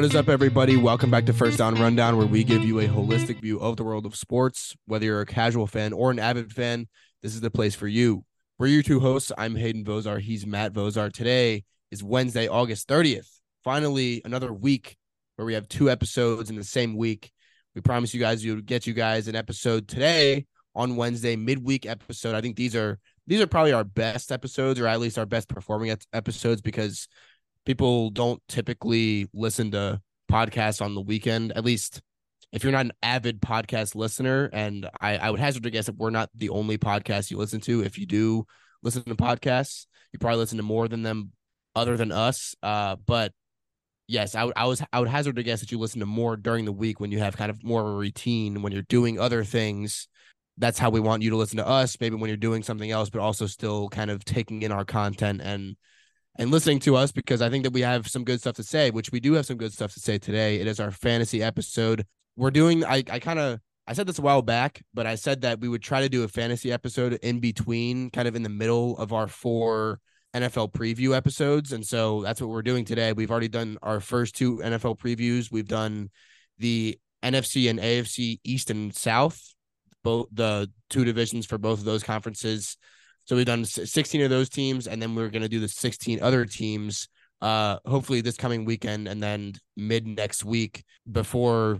What is up, everybody? Welcome back to First Down Rundown, where we give you a holistic view of the world of sports. Whether you're a casual fan or an avid fan, this is the place for you. We're your two hosts. I'm Hayden Vozar. He's Matt Vozar. Today is Wednesday, August 30th. Finally, another week where we have two episodes in the same week. We promise you guys we'll get you guys an episode today on Wednesday, midweek episode. I think these are these are probably our best episodes, or at least our best performing episodes, because people don't typically listen to podcasts on the weekend. At least if you're not an avid podcast listener, and I, I would hazard to guess that we're not the only podcast you listen to. If you do listen to podcasts, you probably listen to more than them other than us. Uh, but yes, I, I was I would hazard to guess that you listen to more during the week when you have kind of more of a routine when you're doing other things. That's how we want you to listen to us. Maybe when you're doing something else, but also still kind of taking in our content and and listening to us because I think that we have some good stuff to say, which we do have some good stuff to say today. It is our fantasy episode. We're doing, I, I kind of, I said this a while back, but I said that we would try to do a fantasy episode in between, kind of in the middle of our four NFL preview episodes. And so that's what we're doing today. We've already done our first two NFL previews. We've done the NFC and AFC East and South, both the two divisions for both of those conferences. So we've done 16 of those teams, and then we're going to do the 16 other teams. Uh, hopefully this coming weekend, and then mid next week before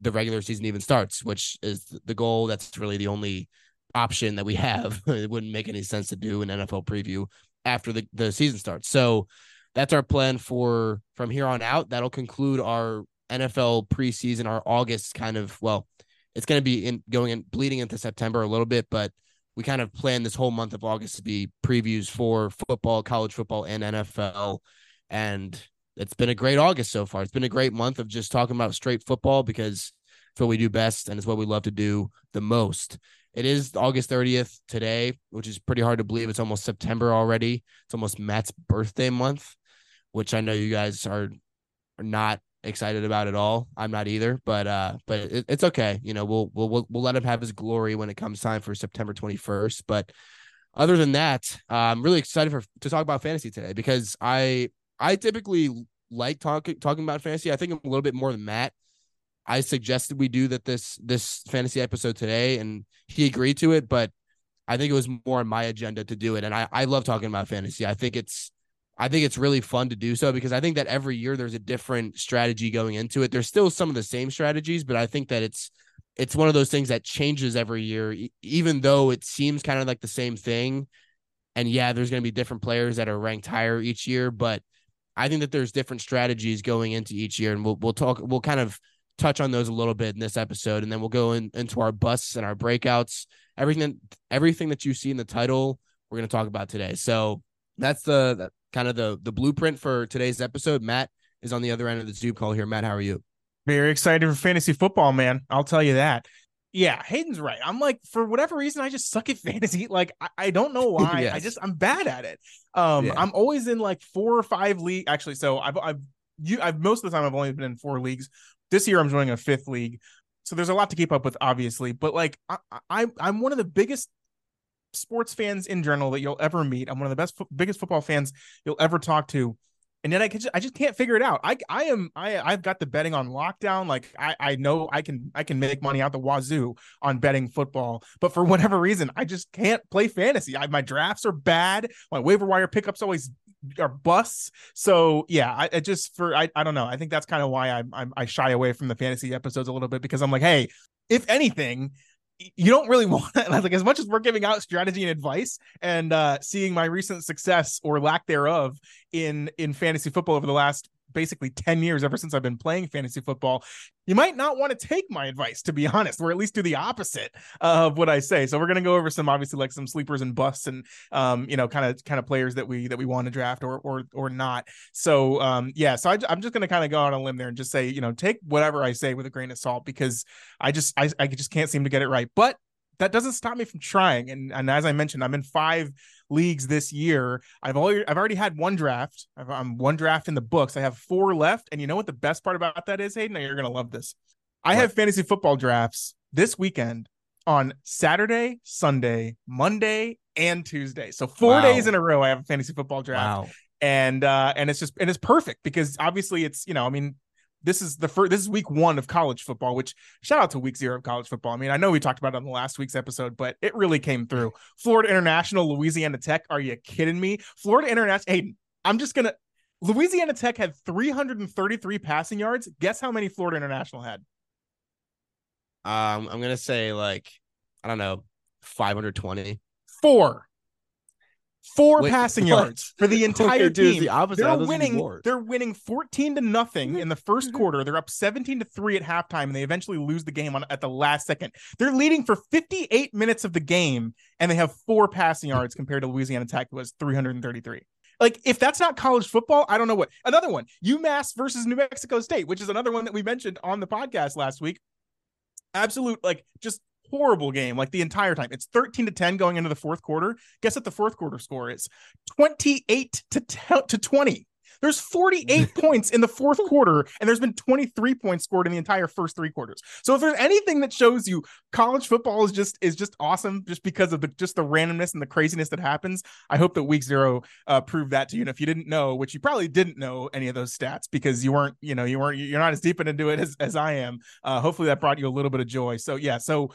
the regular season even starts, which is the goal. That's really the only option that we have. it wouldn't make any sense to do an NFL preview after the, the season starts. So that's our plan for from here on out. That'll conclude our NFL preseason, our August kind of well, it's going to be in going and bleeding into September a little bit, but we kind of plan this whole month of August to be previews for football, college football, and NFL. And it's been a great August so far. It's been a great month of just talking about straight football because it's what we do best and it's what we love to do the most. It is August 30th today, which is pretty hard to believe. It's almost September already. It's almost Matt's birthday month, which I know you guys are, are not excited about it all. I'm not either, but uh, but it, it's okay. You know, we'll we'll we'll let him have his glory when it comes time for September 21st. But other than that, uh, I'm really excited for to talk about fantasy today because I I typically like talking talking about fantasy. I think I'm a little bit more than Matt. I suggested we do that this this fantasy episode today, and he agreed to it. But I think it was more on my agenda to do it, and I I love talking about fantasy. I think it's I think it's really fun to do so because I think that every year there's a different strategy going into it. There's still some of the same strategies, but I think that it's it's one of those things that changes every year, even though it seems kind of like the same thing. And yeah, there's going to be different players that are ranked higher each year, but I think that there's different strategies going into each year, and we'll we'll talk we'll kind of touch on those a little bit in this episode, and then we'll go in, into our busts and our breakouts. Everything everything that you see in the title, we're going to talk about today. So that's the kind of the the blueprint for today's episode. Matt is on the other end of the Zoom call here. Matt, how are you? Very excited for fantasy football, man. I'll tell you that. Yeah, Hayden's right. I'm like, for whatever reason, I just suck at fantasy. Like, I, I don't know why. yes. I just I'm bad at it. Um, yeah. I'm always in like four or five league. Actually, so I've I've you I've most of the time I've only been in four leagues. This year I'm joining a fifth league. So there's a lot to keep up with, obviously. But like I, I I'm one of the biggest sports fans in general that you'll ever meet. I'm one of the best, biggest football fans you'll ever talk to. And yet I can just, I just can't figure it out. I I am I I've got the betting on lockdown. Like I I know I can I can make money out the wazoo on betting football, but for whatever reason I just can't play fantasy. I, my drafts are bad. My waiver wire pickups always are busts. So yeah, I, I, just for I, I don't know. I think that's kind of why I, I I shy away from the fantasy episodes a little bit because I'm like, hey, if anything, you don't really want like as much as we're giving out strategy and advice and uh seeing my recent success or lack thereof in in fantasy football over the last basically 10 years ever since I've been playing fantasy football, you might not want to take my advice, to be honest, or at least do the opposite of what I say. So we're gonna go over some obviously like some sleepers and busts and um, you know, kind of kind of players that we that we want to draft or or or not. So um yeah, so I, am just gonna kind of go out on a limb there and just say, you know, take whatever I say with a grain of salt because I just I, I just can't seem to get it right. But that doesn't stop me from trying. And and as I mentioned, I'm in five leagues this year. I've already I've already had one draft. i am one draft in the books. I have four left. And you know what the best part about that is, Hayden? You're gonna love this. I what? have fantasy football drafts this weekend on Saturday, Sunday, Monday, and Tuesday. So four wow. days in a row, I have a fantasy football draft. Wow. And uh, and it's just and it's perfect because obviously it's you know I mean this is the first this is week one of college football which shout out to week zero of college football. I mean i know we talked about it on the last week's episode but it really came through. Florida international louisiana tech are you kidding me? Florida international hey i'm just gonna louisiana tech had 333 passing yards. Guess how many florida international had? Um i'm gonna say like i don't know 520 four four Wait, passing what? yards for the entire okay, team. The opposite. They're winning. They're winning fourteen to nothing in the first mm-hmm. quarter. They're up seventeen to three at halftime, and they eventually lose the game on at the last second. They're leading for fifty-eight minutes of the game, and they have four passing yards compared to Louisiana Tech, who has three hundred and thirty-three. Like, if that's not college football, I don't know what. Another one, UMass versus New Mexico State, which is another one that we mentioned on the podcast last week. Absolute, like, just horrible game like the entire time. It's 13 to 10 going into the fourth quarter. Guess what the fourth quarter score is? 28 to 10, to 20. There's 48 points in the fourth quarter, and there's been 23 points scored in the entire first three quarters. So if there's anything that shows you college football is just is just awesome, just because of the just the randomness and the craziness that happens, I hope that week zero uh, proved that to you. And if you didn't know, which you probably didn't know any of those stats because you weren't, you know, you weren't, you're not as deep into it as, as I am. Uh, hopefully that brought you a little bit of joy. So yeah, so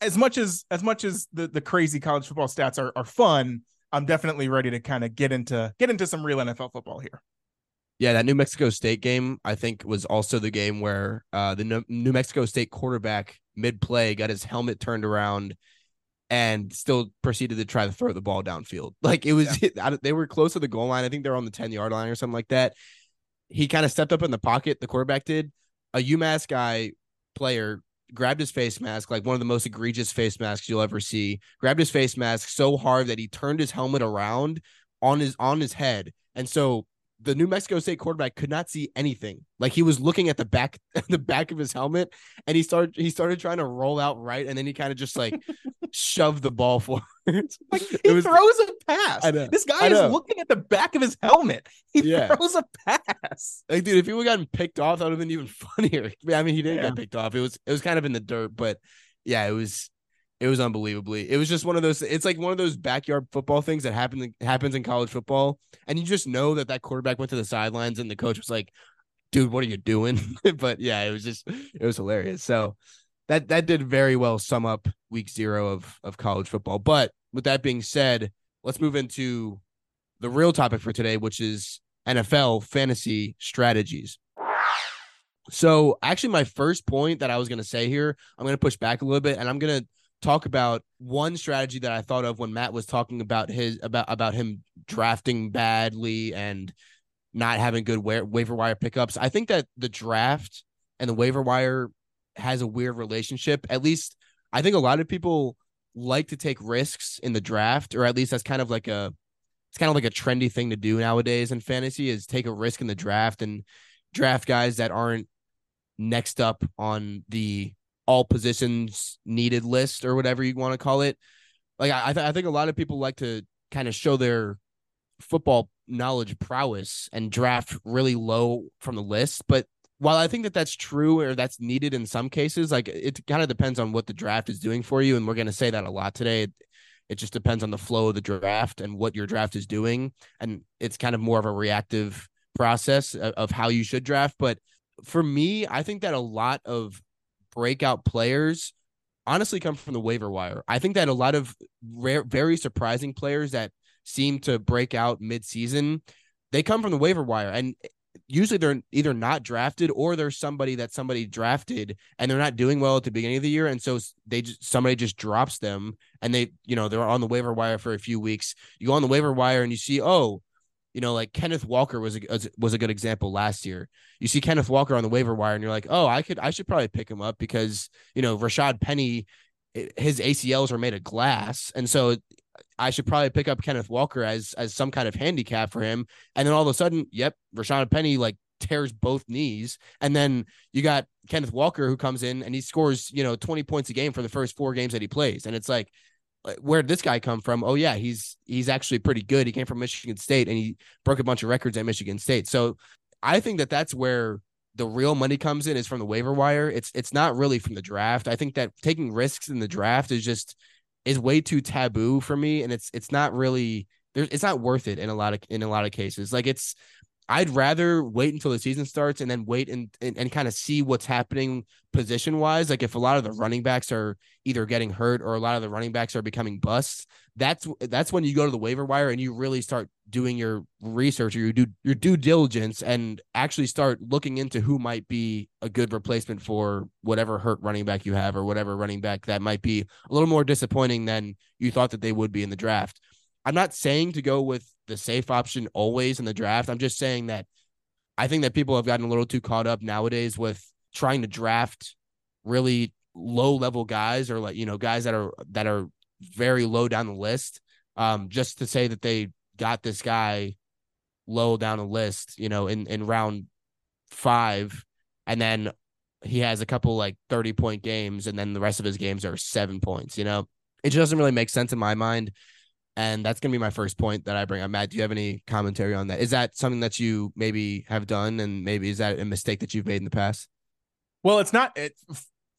as much as as much as the the crazy college football stats are are fun, I'm definitely ready to kind of get into get into some real NFL football here. Yeah, that New Mexico State game, I think, was also the game where uh, the New Mexico State quarterback mid play got his helmet turned around and still proceeded to try to throw the ball downfield. Like it was, yeah. they were close to the goal line. I think they were on the 10 yard line or something like that. He kind of stepped up in the pocket, the quarterback did. A UMass guy player grabbed his face mask, like one of the most egregious face masks you'll ever see. Grabbed his face mask so hard that he turned his helmet around on his on his head, and so the New Mexico State quarterback could not see anything. Like he was looking at the back the back of his helmet and he started he started trying to roll out right and then he kind of just like shoved the ball forward. Like he was, throws a pass. This guy is looking at the back of his helmet. He yeah. throws a pass. Like dude, if he would have gotten picked off, that would have been even funnier. I mean, he didn't yeah. get picked off. It was it was kind of in the dirt, but yeah, it was it was unbelievably. It was just one of those. It's like one of those backyard football things that happen happens in college football, and you just know that that quarterback went to the sidelines, and the coach was like, "Dude, what are you doing?" but yeah, it was just it was hilarious. So that that did very well sum up week zero of of college football. But with that being said, let's move into the real topic for today, which is NFL fantasy strategies. So, actually, my first point that I was going to say here, I'm going to push back a little bit, and I'm going to talk about one strategy that I thought of when Matt was talking about his about about him drafting badly and not having good wa- waiver wire pickups. I think that the draft and the waiver wire has a weird relationship. At least I think a lot of people like to take risks in the draft, or at least that's kind of like a it's kind of like a trendy thing to do nowadays in fantasy is take a risk in the draft and draft guys that aren't next up on the all positions needed list or whatever you want to call it. Like I, th- I think a lot of people like to kind of show their football knowledge prowess and draft really low from the list. But while I think that that's true or that's needed in some cases, like it kind of depends on what the draft is doing for you. And we're going to say that a lot today. It, it just depends on the flow of the draft and what your draft is doing. And it's kind of more of a reactive process of, of how you should draft. But for me, I think that a lot of breakout players honestly come from the waiver wire. I think that a lot of rare, very surprising players that seem to break out mid-season, they come from the waiver wire. And usually they're either not drafted or there's somebody that somebody drafted and they're not doing well at the beginning of the year. And so they just somebody just drops them and they you know they're on the waiver wire for a few weeks. You go on the waiver wire and you see oh you know, like Kenneth Walker was a was a good example last year. You see Kenneth Walker on the waiver wire, and you're like, oh, I could I should probably pick him up because you know Rashad Penny, his ACLs are made of glass, and so I should probably pick up Kenneth Walker as as some kind of handicap for him. And then all of a sudden, yep, Rashad Penny like tears both knees, and then you got Kenneth Walker who comes in and he scores you know 20 points a game for the first four games that he plays, and it's like Uh, where did this guy come from? Oh yeah, he's he's actually pretty good. He came from Michigan State and he broke a bunch of records at Michigan State. So I think that that's where the real money comes in is from the waiver wire. It's it's not really from the draft. I think that taking risks in the draft is just is way too taboo for me, and it's it's not really there's it's not worth it in a lot of in a lot of cases. Like it's I'd rather wait until the season starts and then wait and, and, and kind of see what's happening position wise. Like if a lot of the running backs are either getting hurt or a lot of the running backs are becoming busts, that's that's when you go to the waiver wire and you really start doing your research or you do your due diligence and actually start looking into who might be a good replacement for whatever hurt running back you have or whatever running back that might be a little more disappointing than you thought that they would be in the draft. I'm not saying to go with the safe option always in the draft. I'm just saying that I think that people have gotten a little too caught up nowadays with trying to draft really low level guys or like you know guys that are that are very low down the list um just to say that they got this guy low down the list you know in in round 5 and then he has a couple like 30 point games and then the rest of his games are 7 points you know it just doesn't really make sense in my mind and that's going to be my first point that I bring up. Matt, do you have any commentary on that? Is that something that you maybe have done? And maybe is that a mistake that you've made in the past? Well, it's not. It,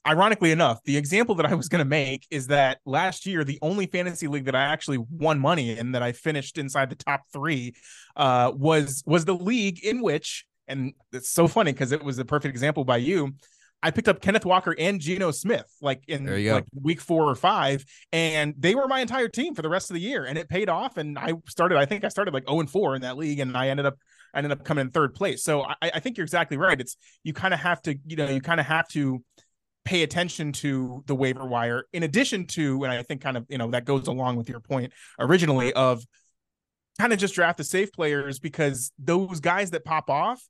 ironically enough, the example that I was going to make is that last year, the only fantasy league that I actually won money in that I finished inside the top three uh, was was the league in which, and it's so funny because it was the perfect example by you. I picked up Kenneth Walker and Geno Smith like in like week four or five, and they were my entire team for the rest of the year, and it paid off. And I started, I think I started like 0 and 4 in that league, and I ended up I ended up coming in third place. So I, I think you're exactly right. It's you kind of have to, you know, you kind of have to pay attention to the waiver wire in addition to, and I think kind of, you know, that goes along with your point originally of kind of just draft the safe players because those guys that pop off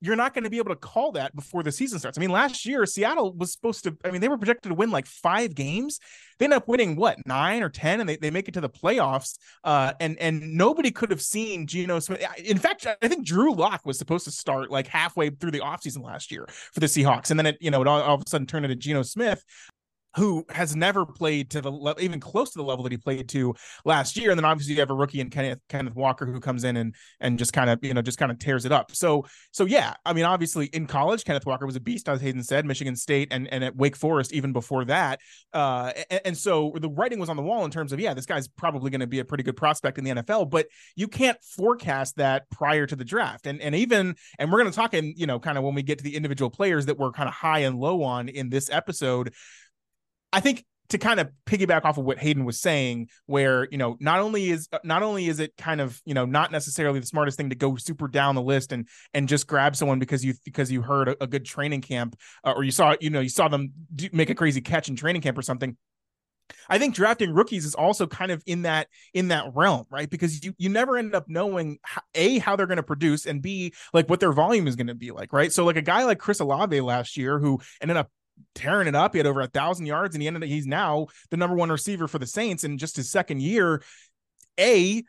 you're not going to be able to call that before the season starts. I mean, last year Seattle was supposed to. I mean, they were projected to win like five games. They end up winning what nine or ten, and they, they make it to the playoffs. Uh, and and nobody could have seen Geno Smith. In fact, I think Drew Lock was supposed to start like halfway through the offseason last year for the Seahawks, and then it you know it all, all of a sudden turned into Geno Smith who has never played to the level, even close to the level that he played to last year. And then obviously you have a rookie in Kenneth Kenneth Walker who comes in and and just kind of you know just kind of tears it up. So so yeah, I mean obviously in college Kenneth Walker was a beast as Hayden said, Michigan State and and at Wake Forest even before that. Uh, and, and so the writing was on the wall in terms of yeah, this guy's probably going to be a pretty good prospect in the NFL, but you can't forecast that prior to the draft. And and even and we're going to talk in you know kind of when we get to the individual players that we're kind of high and low on in this episode I think to kind of piggyback off of what Hayden was saying, where you know not only is not only is it kind of you know not necessarily the smartest thing to go super down the list and and just grab someone because you because you heard a, a good training camp uh, or you saw you know you saw them do, make a crazy catch in training camp or something. I think drafting rookies is also kind of in that in that realm, right? Because you you never end up knowing a how they're going to produce and b like what their volume is going to be like, right? So like a guy like Chris Olave last year who ended up tearing it up. He had over a thousand yards, and he ended. Up he's now the number one receiver for the Saints in just his second year. A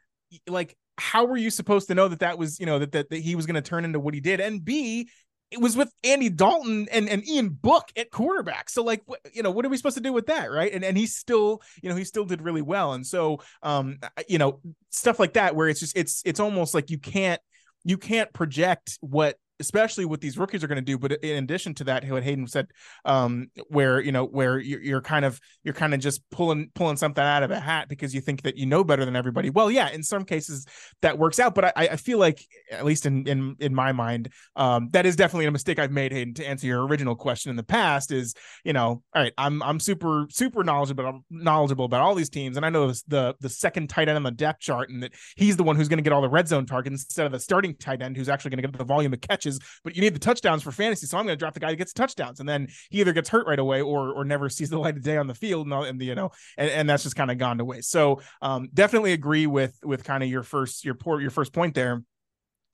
like how were you supposed to know that that was you know that that, that he was going to turn into what he did? And B it was with Andy Dalton and, and Ian Book at quarterback. So like, you know, what are we supposed to do with that? Right. And, and he still, you know, he still did really well. And so, um, you know, stuff like that, where it's just, it's, it's almost like you can't, you can't project what especially what these rookies are going to do. But in addition to that, what Hayden said, um, where you know where you're, you're kind of you're kind of just pulling pulling something out of a hat because you think that you know better than everybody. Well, yeah, in some cases that works out, but I, I feel like at least in in in my mind, um, that is definitely a mistake I've made. Hayden, to answer your original question in the past, is you know, all right, I'm I'm super super knowledgeable I'm knowledgeable about all these teams, and I know the the second tight end on the depth chart, and that he's the one who's going to get all the red zone targets instead of the starting tight end who's actually going to get the volume of catches catches, but you need the touchdowns for fantasy. So I'm going to draft the guy that gets touchdowns, and then he either gets hurt right away or or never sees the light of day on the field, and, all, and the, you know, and, and that's just kind of gone to waste. So um, definitely agree with with kind of your first your poor your first point there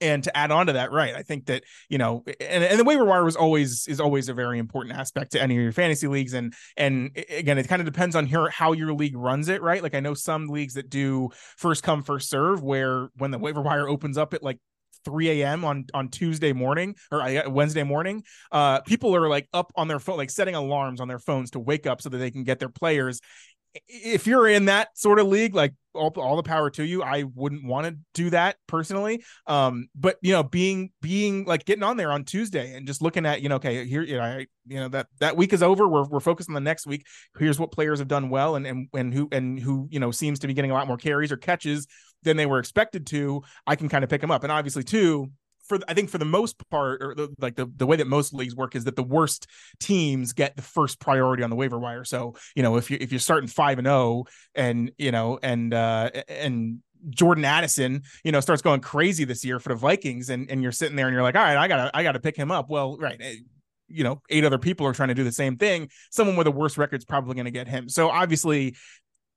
and to add on to that right i think that you know and, and the waiver wire was always is always a very important aspect to any of your fantasy leagues and and again it kind of depends on here how your league runs it right like i know some leagues that do first come first serve where when the waiver wire opens up at like 3 a.m. on on Tuesday morning or uh, Wednesday morning, uh, people are like up on their phone, like setting alarms on their phones to wake up so that they can get their players if you're in that sort of league, like all, all the power to you. I wouldn't want to do that personally. Um, but you know, being being like getting on there on Tuesday and just looking at, you know, okay, here, you know, I, you know, that that week is over. We're we're focused on the next week. Here's what players have done well and and and who and who, you know, seems to be getting a lot more carries or catches than they were expected to. I can kind of pick them up. And obviously too, for I think for the most part, or the, like the, the way that most leagues work is that the worst teams get the first priority on the waiver wire. So you know if you if you're starting five and zero, oh and you know and uh and Jordan Addison, you know, starts going crazy this year for the Vikings, and and you're sitting there and you're like, all right, I gotta I gotta pick him up. Well, right, eh, you know, eight other people are trying to do the same thing. Someone with a worse record is probably going to get him. So obviously,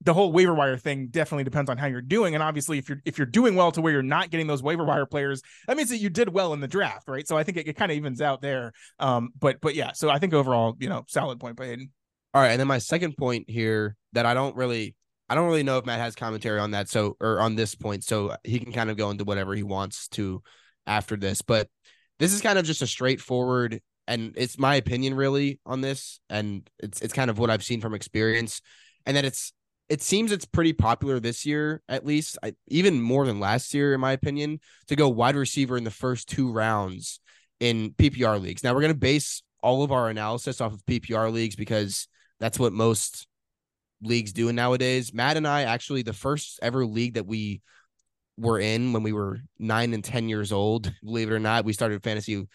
the whole waiver wire thing definitely depends on how you're doing. And obviously, if you're if you're doing well to where you're not getting those waiver wire players, that means that you did well in the draft, right? So I think it, it kind of evens out there. Um, but but yeah, so I think overall, you know, solid point by Hayden. All right, and then my second point here that I don't really I don't really know if Matt has commentary on that, so or on this point, so he can kind of go into whatever he wants to after this. But this is kind of just a straightforward, and it's my opinion really on this, and it's it's kind of what I've seen from experience, and that it's it seems it's pretty popular this year, at least, I, even more than last year, in my opinion, to go wide receiver in the first two rounds in PPR leagues. Now, we're going to base all of our analysis off of PPR leagues because that's what most leagues doing nowadays. Matt and I actually, the first ever league that we were in when we were nine and 10 years old, believe it or not, we started fantasy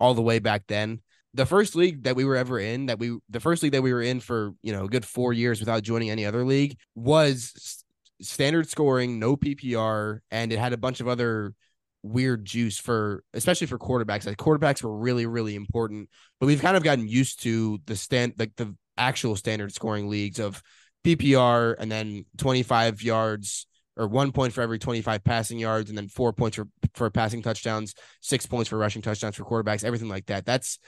all the way back then the first league that we were ever in that we the first league that we were in for you know a good four years without joining any other league was standard scoring no ppr and it had a bunch of other weird juice for especially for quarterbacks like quarterbacks were really really important but we've kind of gotten used to the stand like the actual standard scoring leagues of ppr and then 25 yards or one point for every 25 passing yards and then four points for, for passing touchdowns, six points for rushing touchdowns for quarterbacks, everything like that. That's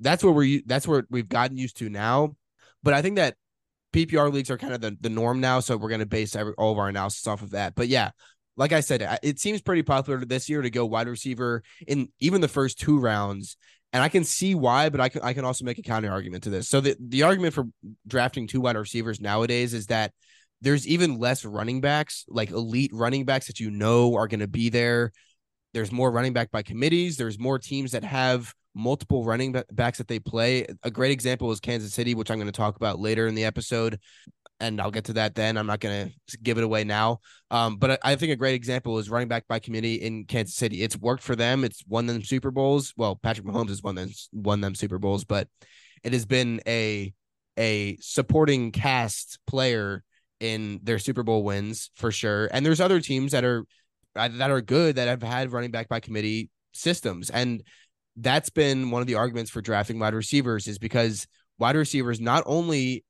that's where we're. that's where we've gotten used to now. But I think that PPR leagues are kind of the, the norm now, so we're going to base every, all of our analysis off of that. But yeah, like I said, it seems pretty popular this year to go wide receiver in even the first two rounds. And I can see why, but I can I can also make a counter argument to this. So the, the argument for drafting two wide receivers nowadays is that there's even less running backs, like elite running backs that you know are going to be there. There's more running back by committees. There's more teams that have multiple running backs that they play. A great example is Kansas City, which I'm going to talk about later in the episode. And I'll get to that then. I'm not going to give it away now. Um, but I think a great example is running back by committee in Kansas City. It's worked for them. It's won them Super Bowls. Well, Patrick Mahomes has won them won them Super Bowls, but it has been a a supporting cast player in their Super Bowl wins for sure. And there's other teams that are that are good that have had running back by committee systems. And that's been one of the arguments for drafting wide receivers is because wide receivers not only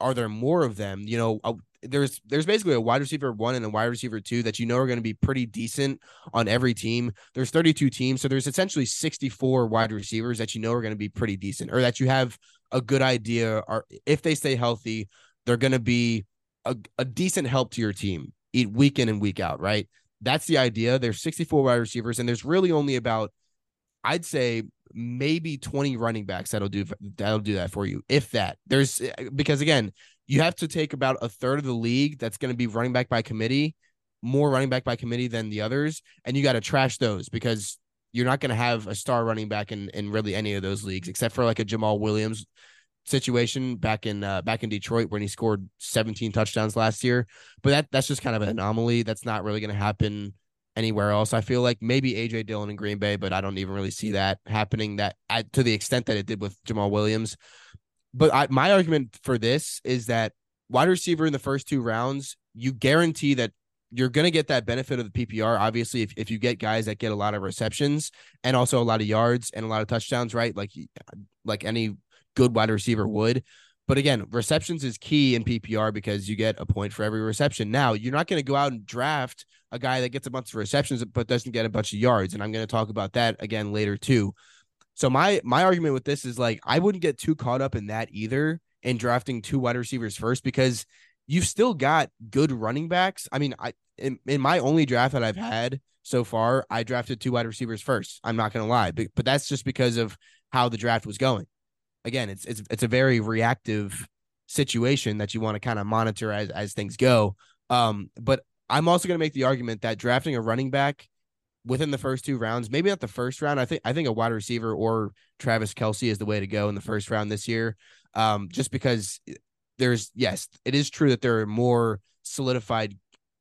are there more of them, you know, uh, there's there's basically a wide receiver one and a wide receiver two that you know are going to be pretty decent on every team. There's 32 teams, so there's essentially 64 wide receivers that you know are going to be pretty decent, or that you have a good idea, or if they stay healthy, they're going to be a, a decent help to your team week in and week out, right? That's the idea. There's 64 wide receivers, and there's really only about I'd say maybe 20 running backs that'll do that'll do that for you if that. There's eh, because again you have to take about a third of the league that's going to be running back by committee more running back by committee than the others and you got to trash those because you're not going to have a star running back in in really any of those leagues except for like a Jamaal Williams situation back in uh, back in Detroit when he scored 17 touchdowns last year. But that that's just kind of an anomaly. That's not really going to happen anywhere else. I feel like maybe AJ Dillon in Green Bay, but I don't even really see that happening that to the extent that it did with Jamaal Williams. But I, my argument for this is that wide receiver in the first two rounds, you guarantee that you're going to get that benefit of the PPR. Obviously, if, if you get guys that get a lot of receptions and also a lot of yards and a lot of touchdowns, right? Like, like any good wide receiver would. But again, receptions is key in PPR because you get a point for every reception. Now, you're not going to go out and draft a guy that gets a bunch of receptions but doesn't get a bunch of yards, and I'm going to talk about that again later too. So my my argument with this is like I wouldn't get too caught up in that either in drafting two wide receivers first because you've still got good running backs. I mean, I in, in my only draft that I've had so far, I drafted two wide receivers first. I'm not going to lie, but, but that's just because of how the draft was going again, it's it's it's a very reactive situation that you want to kind of monitor as as things go. Um, but I'm also going to make the argument that drafting a running back within the first two rounds, maybe not the first round. I think I think a wide receiver or Travis Kelce is the way to go in the first round this year. Um, just because there's yes, it is true that there are more solidified,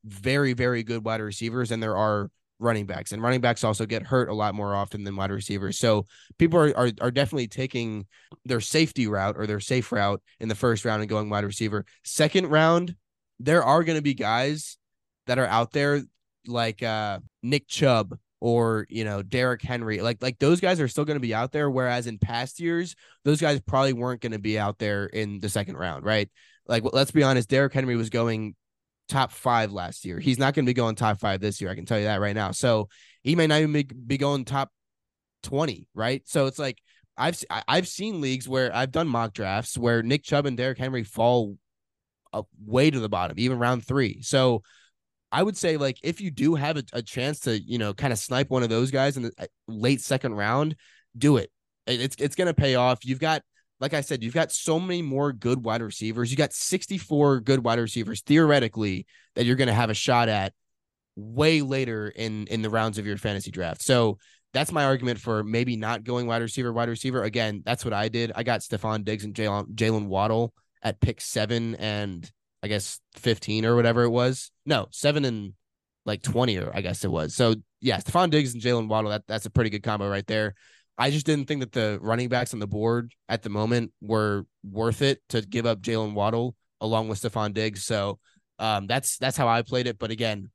very very good wide receivers, and there are running backs, and running backs also get hurt a lot more often than wide receivers. So people are are, are definitely taking their safety route or their safe route in the first round and going wide receiver. Second round, there are going to be guys that are out there like uh, Nick Chubb or you know Derrick Henry, like like those guys are still going to be out there. Whereas in past years, those guys probably weren't going to be out there in the second round, right? Like let's be honest, Derrick Henry was going top five last year. He's not going to be going top five this year. I can tell you that right now. So he may not even be going top twenty, right? So it's like I've I've seen leagues where I've done mock drafts where Nick Chubb and Derrick Henry fall way to the bottom, even round three. So I would say like if you do have a, a chance to you know kind of snipe one of those guys in the uh, late second round, do it. It's it's gonna pay off. You've got like I said, you've got so many more good wide receivers. You got 64 good wide receivers theoretically that you're gonna have a shot at way later in in the rounds of your fantasy draft. So that's my argument for maybe not going wide receiver, wide receiver. Again, that's what I did. I got Stefon Diggs and Jalen Jalen Waddle at pick seven and I guess 15 or whatever it was. No, seven and like 20 or I guess it was. So yeah, Stefon Diggs and Jalen Waddle, that, that's a pretty good combo right there. I just didn't think that the running backs on the board at the moment were worth it to give up Jalen Waddle along with Stefon Diggs. So um, that's that's how I played it. But again,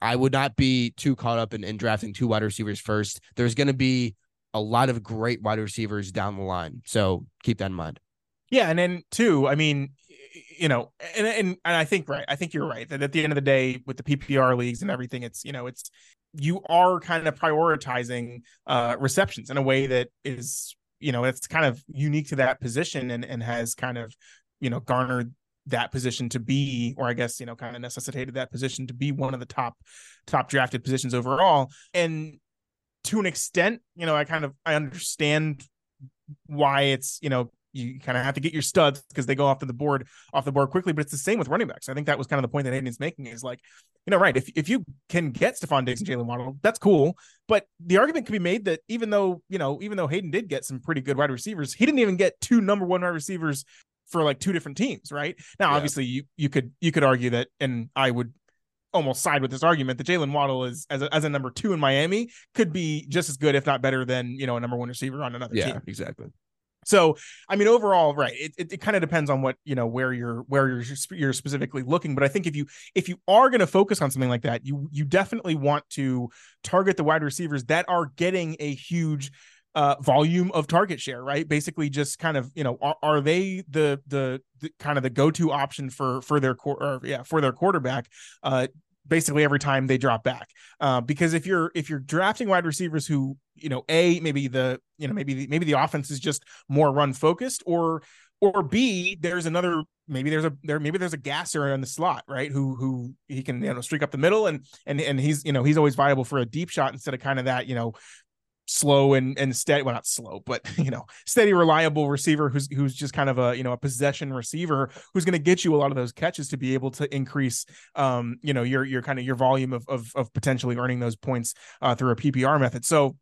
I would not be too caught up in, in drafting two wide receivers first. There's going to be a lot of great wide receivers down the line. So keep that in mind. Yeah. And then two, I mean, you know, and, and and I think right, I think you're right that at the end of the day, with the PPR leagues and everything, it's you know, it's you are kind of prioritizing uh receptions in a way that is you know it's kind of unique to that position and and has kind of you know garnered that position to be or i guess you know kind of necessitated that position to be one of the top top drafted positions overall. And to an extent you know i kind of i understand why it's you know you kind of have to get your studs because they go off to the board off the board quickly. But it's the same with running backs. I think that was kind of the point that Hayden's making is like, you know, right. If if you can get Stefon Diggs and Jalen Waddle, that's cool. But the argument can be made that even though, you know, even though Hayden did get some pretty good wide receivers, he didn't even get two number one wide receivers for like two different teams, right? Now, yeah. obviously you you could you could argue that, and I would almost side with this argument that Jalen Waddle is as a, as a number two in Miami could be just as good, if not better, than you know a number one receiver on another yeah, team. exactly. So, I mean, overall, right? It, it, it kind of depends on what you know where you're where you're you're specifically looking. But I think if you if you are going to focus on something like that, you you definitely want to target the wide receivers that are getting a huge uh, volume of target share, right? Basically, just kind of you know, are, are they the, the, the kind of the go to option for for their core, or yeah, for their quarterback? Uh, basically every time they drop back. Uh, because if you're if you're drafting wide receivers who you know a maybe the you know maybe the, maybe the offense is just more run focused or or b there's another maybe there's a there maybe there's a gasser in the slot right who who he can you know streak up the middle and and and he's you know he's always viable for a deep shot instead of kind of that you know slow and and steady well not slow but you know steady reliable receiver who's who's just kind of a you know a possession receiver who's going to get you a lot of those catches to be able to increase um you know your your kind of your volume of of, of potentially earning those points uh, through a PPR method so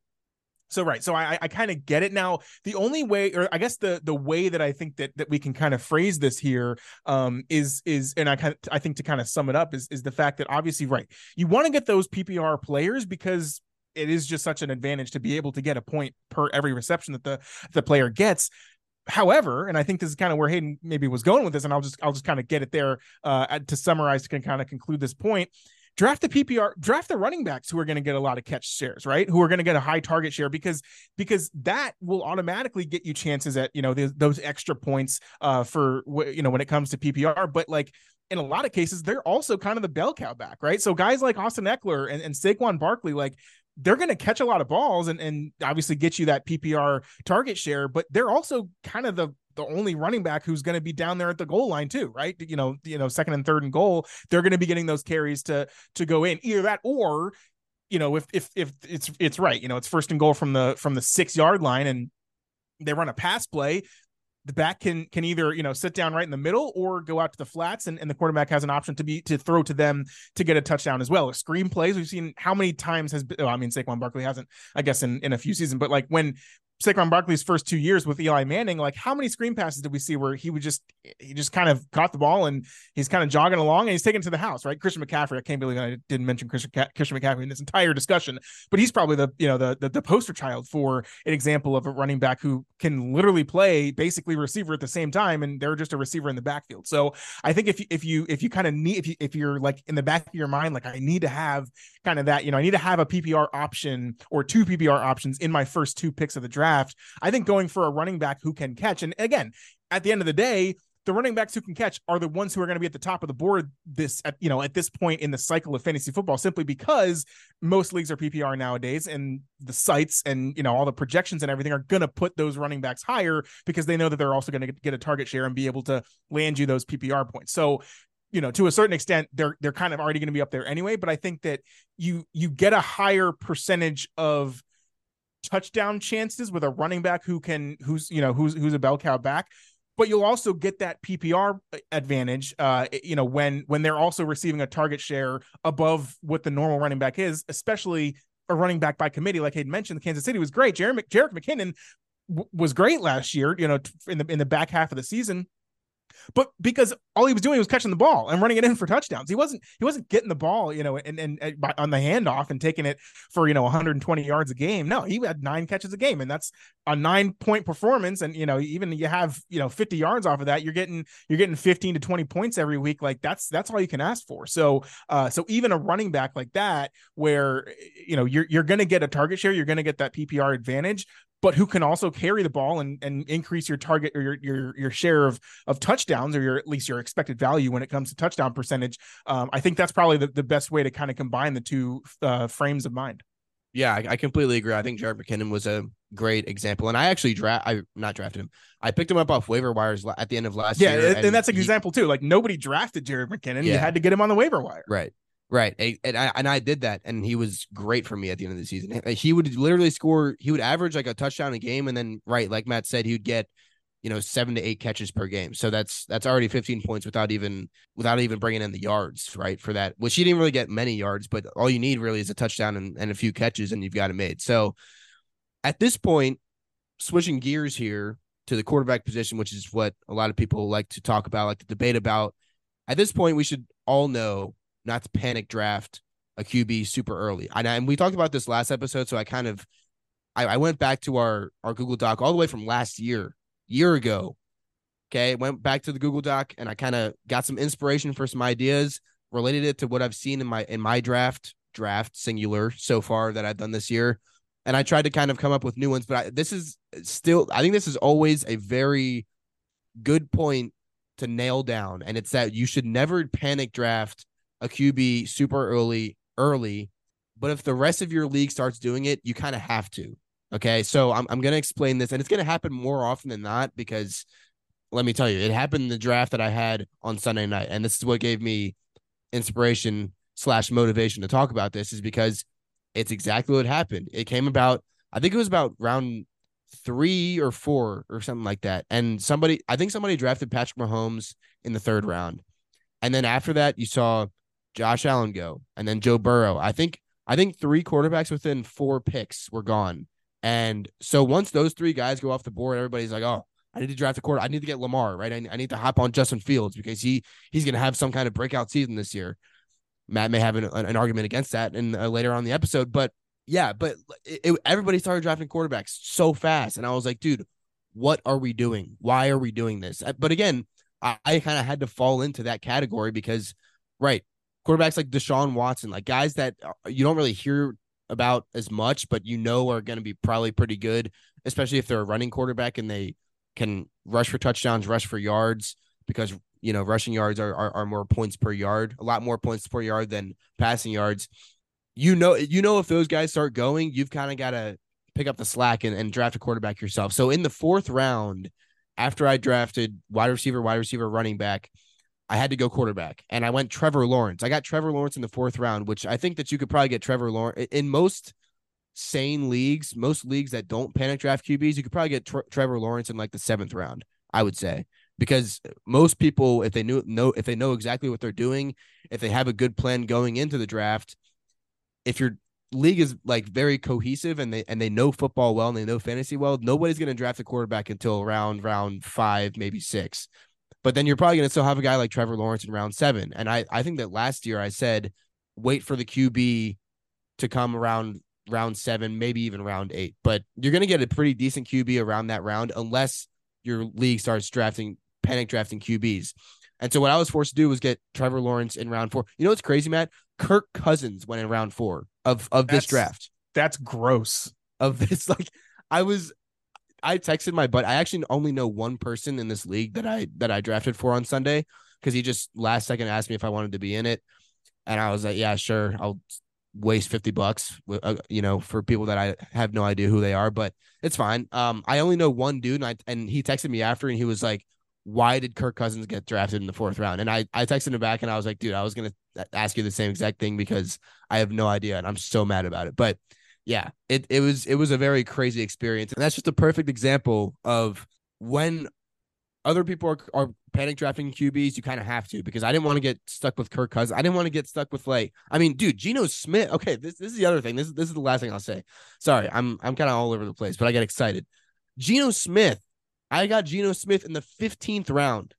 so right, so I I kind of get it now. The only way, or I guess the the way that I think that that we can kind of phrase this here, um, is is, and I kind of I think to kind of sum it up is is the fact that obviously right, you want to get those PPR players because it is just such an advantage to be able to get a point per every reception that the the player gets however and i think this is kind of where hayden maybe was going with this and i'll just i'll just kind of get it there uh to summarize to kind of conclude this point draft the PPR, draft the running backs who are going to get a lot of catch shares, right? Who are going to get a high target share because because that will automatically get you chances at you know those extra points uh for you know when it comes to PPR. But like in a lot of cases, they're also kind of the bell cow back, right? So guys like Austin Ekeler and, and Saquon Barkley, like they're going to catch a lot of balls and, and obviously get you that PPR target share, but they're also kind of the the only running back who's going to be down there at the goal line too, right? You know, you know, second and third and goal, they're going to be getting those carries to to go in. Either that or you know, if if if it's it's right, you know, it's first and goal from the from the 6-yard line and they run a pass play, the back can can either you know sit down right in the middle or go out to the flats and, and the quarterback has an option to be to throw to them to get a touchdown as well. Screen plays we've seen how many times has oh, I mean Saquon Barkley hasn't I guess in in a few seasons but like when Saquon Barkley's first two years with Eli Manning, like how many screen passes did we see where he would just he just kind of caught the ball and he's kind of jogging along and he's taken to the house, right? Christian McCaffrey, I can't believe I didn't mention Christian, Christian McCaffrey in this entire discussion, but he's probably the you know the, the the poster child for an example of a running back who can literally play basically receiver at the same time, and they're just a receiver in the backfield. So I think if you if you if you kind of need if you if you're like in the back of your mind, like I need to have kind of that, you know, I need to have a PPR option or two PPR options in my first two picks of the draft. I think going for a running back who can catch. And again, at the end of the day, the running backs who can catch are the ones who are going to be at the top of the board this at you know at this point in the cycle of fantasy football simply because most leagues are PPR nowadays and the sites and you know all the projections and everything are going to put those running backs higher because they know that they're also going to get a target share and be able to land you those PPR points. So you know to a certain extent they're they're kind of already going to be up there anyway but i think that you you get a higher percentage of touchdown chances with a running back who can who's you know who's who's a bell cow back. But you'll also get that PPR advantage uh you know when when they're also receiving a target share above what the normal running back is especially a running back by committee. Like Hayden mentioned Kansas City was great. Jerick, Jerick McKinnon w- was great last year you know in the in the back half of the season but because all he was doing was catching the ball and running it in for touchdowns. He wasn't he wasn't getting the ball, you know, and and, and on the handoff and taking it for you know 120 yards a game. No, he had nine catches a game, and that's a nine point performance. And you know, even you have you know 50 yards off of that, you're getting you're getting 15 to 20 points every week. Like that's that's all you can ask for. So uh, so even a running back like that, where you know you're you're going to get a target share, you're going to get that PPR advantage but who can also carry the ball and, and increase your target or your, your your share of of touchdowns or your at least your expected value when it comes to touchdown percentage. Um, I think that's probably the, the best way to kind of combine the two uh, frames of mind. Yeah, I, I, completely agree. I think Jared McKinnon was a great example, and I actually draft I not drafted him. I picked him up off waiver wires at the end of last yeah, year. Yeah, and, and, that's an he, example too. Like nobody drafted Jared McKinnon. Yeah. You had to get him on the waiver wire. Right. Right. And I, and I did that. And he was great for me at the end of the season. He would literally score, he would average like a touchdown a game. And then, right, like Matt said, he would get, you know, seven to eight catches per game. So that's, that's already 15 points without even, without even bringing in the yards, right, for that, which he didn't really get many yards, but all you need really is a touchdown and, and a few catches and you've got it made. So at this point, switching gears here to the quarterback position, which is what a lot of people like to talk about, like to debate about. At this point, we should all know not to panic draft a QB super early. And, and we talked about this last episode, so I kind of I, I went back to our our Google Doc all the way from last year, year ago. Okay, went back to the Google Doc and I kind of got some inspiration for some ideas, related it to what I've seen in my in my draft draft singular so far that I've done this year, and I tried to kind of come up with new ones. But I, this is still, I think this is always a very good point to nail down, and it's that you should never panic draft a QB super early, early. But if the rest of your league starts doing it, you kind of have to. Okay. So I'm, I'm going to explain this, and it's going to happen more often than not because let me tell you, it happened in the draft that I had on Sunday night. And this is what gave me inspiration slash motivation to talk about this, is because it's exactly what happened. It came about, I think it was about round three or four or something like that. And somebody, I think somebody drafted Patrick Mahomes in the third round. And then after that, you saw Josh Allen go, and then Joe Burrow. I think I think three quarterbacks within four picks were gone. And so once those three guys go off the board, everybody's like, "Oh, I need to draft a quarter. I need to get Lamar, right? I, I need to hop on Justin Fields because he he's going to have some kind of breakout season this year." Matt may have an, an argument against that in uh, later on the episode, but yeah, but it, it, everybody started drafting quarterbacks so fast, and I was like, dude, what are we doing? Why are we doing this? Uh, but again, I, I kind of had to fall into that category because, right, quarterbacks like Deshaun Watson, like guys that uh, you don't really hear about as much, but you know are going to be probably pretty good, especially if they're a running quarterback and they can rush for touchdowns, rush for yards, because you know rushing yards are, are, are more points per yard, a lot more points per yard than passing yards. You know, you know if those guys start going, you've kind of got to pick up the slack and, and draft a quarterback yourself. So in the fourth round, after I drafted wide receiver, wide receiver, running back, I had to go quarterback and I went Trevor Lawrence. I got Trevor Lawrence in the fourth round, which I think that you could probably get Trevor Lawrence in most sane leagues, most leagues that don't panic draft QBs. You could probably get Tre- Trevor Lawrence in like the seventh round, I would say, because most people, if they knew, know, if they know exactly what they're doing, if they have a good plan going into the draft, if you're league is like very cohesive and they and they know football well and they know fantasy well, nobody's going to draft a quarterback until round round five, maybe six. But then you're probably going to still have a guy like Trevor Lawrence in round seven. And I I think that last year I said wait for the QB to come around round seven, maybe even round eight. But you're going to get a pretty decent QB around that round unless your league starts drafting panic drafting QBs. And so what I was forced to do was get Trevor Lawrence in round four. You know what's crazy, Matt? Kirk Cousins went in round four of of this draft. That's gross. Of this, like I was I texted my but I actually only know one person in this league that I that I drafted for on Sunday because he just last second asked me if I wanted to be in it. And I was like, yeah, sure. I'll waste 50 bucks, uh, you know, for people that I have no idea who they are, but it's fine. Um, I only know one dude and I, and he texted me after and he was like, why did Kirk Cousins get drafted in the fourth round? And I, I texted him back and I was like, dude, I was to ask you the same exact thing because I have no idea. And I'm so mad about it. But yeah, it, it was, it was a very crazy experience. And that's just a perfect example of when other people are, are panic drafting QBs, you kind of have to because I didn't want to get stuck with Kirk Cousins. I didn't want to get stuck with like, I mean, dude, Geno Smith. Okay, this, this is the other thing. This is this is the last thing I'll say. Sorry, I'm I'm kind of all over the place, but I get excited. Geno Smith I got Geno Smith in the 15th round.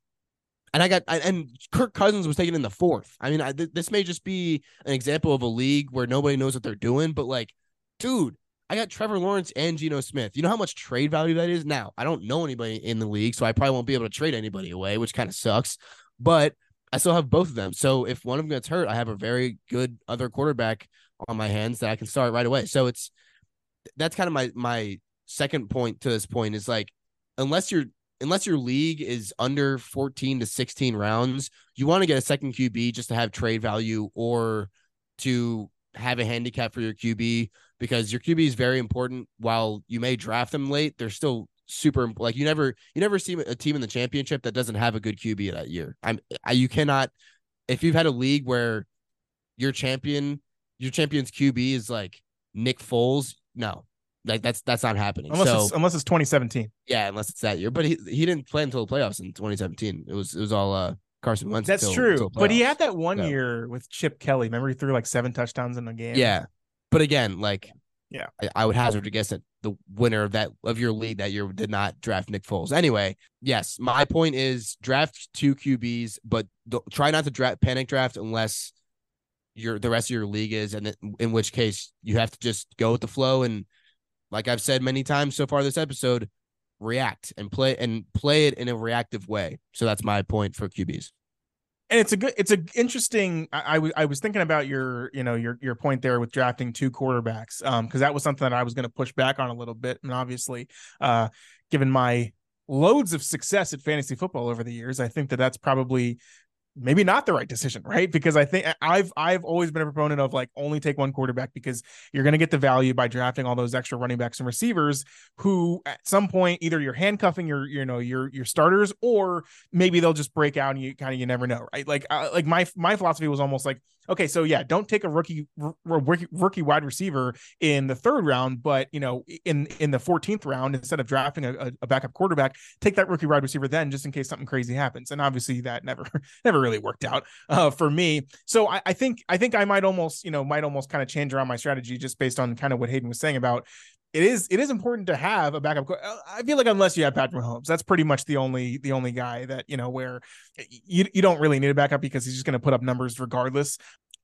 And I got and Kirk Cousins was taken in the fourth. I mean, I, th- this may just be an example of a league where nobody knows what they're doing, but like, dude, I got Trevor Lawrence and Geno Smith. You know how much trade value that is? Now, I don't know anybody in the league, so I probably won't be able to trade anybody away, which kind of sucks. But I still have both of them. So if one of them gets hurt, I have a very good other quarterback on my hands that I can start right away. So it's that's kind of my my second point to this point is like unless you're unless your league is under 14 to 16 rounds, you want to get a second QB just to have trade value or to have a handicap for your QB because your QB is very important. While you may draft them late, they're still super like you never you never see a team in the championship that doesn't have a good QB that year. I'm I, you cannot if you've had a league where your champion your champion's QB is like Nick Foles, no, like that's that's not happening. Unless so, it's, unless it's 2017. Yeah, unless it's that year. But he he didn't play until the playoffs in 2017. It was it was all uh Carson Wentz. That's until, true. Until but he had that one year with Chip Kelly. Remember he threw like seven touchdowns in a game. Yeah. But again, like yeah, I, I would hazard oh. to guess that the winner of that of your league that year did not draft Nick Foles. Anyway, yes, my point is draft two QBs, but try not to draft panic draft unless your the rest of your league is, and in which case you have to just go with the flow and like I've said many times so far this episode, react and play and play it in a reactive way. So that's my point for QBs. And it's a good, it's a interesting. I, I, I was thinking about your, you know, your your point there with drafting two quarterbacks, um, because that was something that I was going to push back on a little bit, and obviously, uh, given my loads of success at fantasy football over the years, I think that that's probably maybe not the right decision, right? Because I think I've I've always been a proponent of like only take one quarterback because you're going to get the value by drafting all those extra running backs and receivers who at some point either you're handcuffing your you know your your starters or maybe they'll just break out and you kind of you never know, right? Like uh, like my my philosophy was almost like okay, so yeah, don't take a rookie rookie, rookie wide receiver in the third round, but you know in in the 14th round instead of drafting a, a backup quarterback, take that rookie wide receiver then just in case something crazy happens. And obviously that never never really worked out uh, for me. So I, I think I think I might almost you know might almost kind of change around my strategy just based on kind of what Hayden was saying about it is it is important to have a backup. Uh, I feel like unless you have Patrick Mahomes, that's pretty much the only the only guy that you know where you you don't really need a backup because he's just going to put up numbers regardless.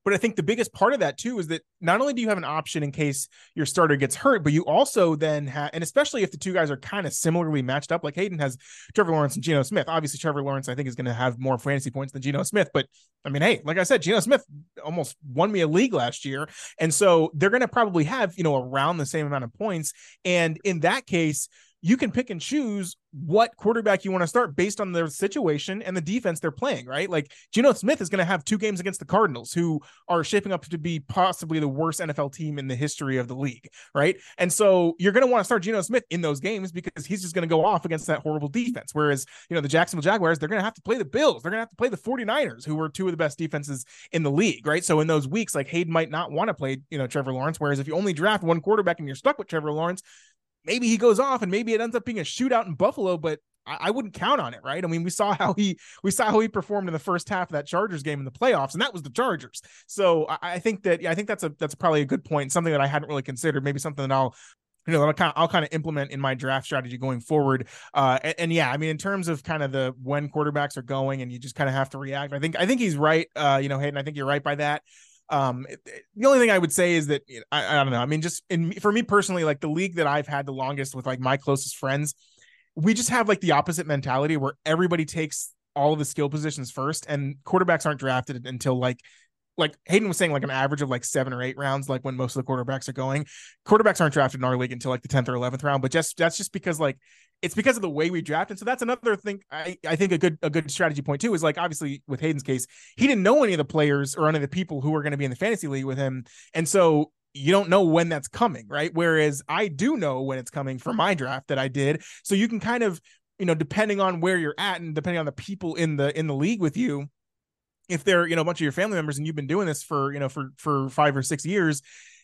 But I think the biggest part of that too is that not only do you have an option in case your starter gets hurt, but you also then have, and especially if the two guys are kind of similarly matched up, like Hayden has Trevor Lawrence and Geno Smith. Obviously, Trevor Lawrence, I think, is going to have more fantasy points than Geno Smith. But I mean, hey, like I said, Geno Smith almost won me a league last year. And so they're going to probably have, you know, around the same amount of points. And in that case, you can pick and choose what quarterback you want to start based on their situation and the defense they're playing, right? Like Geno Smith is going to have two games against the Cardinals, who are shaping up to be possibly the worst NFL team in the history of the league, right? And so you're going to want to start Geno Smith in those games because he's just going to go off against that horrible defense. Whereas, you know, the Jacksonville Jaguars, they're going to have to play the Bills. They're going to have to play the 49ers, who were two of the best defenses in the league, right? So in those weeks, like Hayden might not want to play, you know, Trevor Lawrence. Whereas if you only draft one quarterback and you're stuck with Trevor Lawrence, maybe he goes off and maybe it ends up being a shootout in Buffalo, but I, I, wouldn't count on it, right? I mean, we saw how he we saw how he performed in the first half of that Chargers game in the playoffs, and that was the Chargers. So I, I think that yeah, I think that's a that's probably a good point, something that I hadn't really considered. Maybe something that I'll you know, I'll kind of, I'll kind of implement in my draft strategy going forward. Uh, and, and, yeah, I mean, in terms of kind of the when quarterbacks are going, and you just kind of have to react. I think I think he's right. Uh, you know, Hayden, I think you're right by that. Um, the only thing I would say is that I, I don't know. I mean, just in for me personally, like the league that I've had the longest with like my closest friends, we just have like the opposite mentality where everybody takes all of the skill positions first, and quarterbacks aren't drafted until like like Hayden was saying, like an average of like seven or eight rounds, like when most of the quarterbacks are going. Quarterbacks aren't drafted in our league until like the 10th or 11th round, but just that's just because like it's because of the way we draft. And so that's another thing I, I think a good a good strategy point too is like obviously with Hayden's case, he didn't know any of the players or any of the people who were going to be in the fantasy league with him. And so you don't know when that's coming, right? Whereas I do know when it's coming for my draft that I did. So you can kind of, you know, depending on where you're at and depending on the people in the in the league with you, if they're you know a bunch of your family members and you've been doing this for you know for for five or six years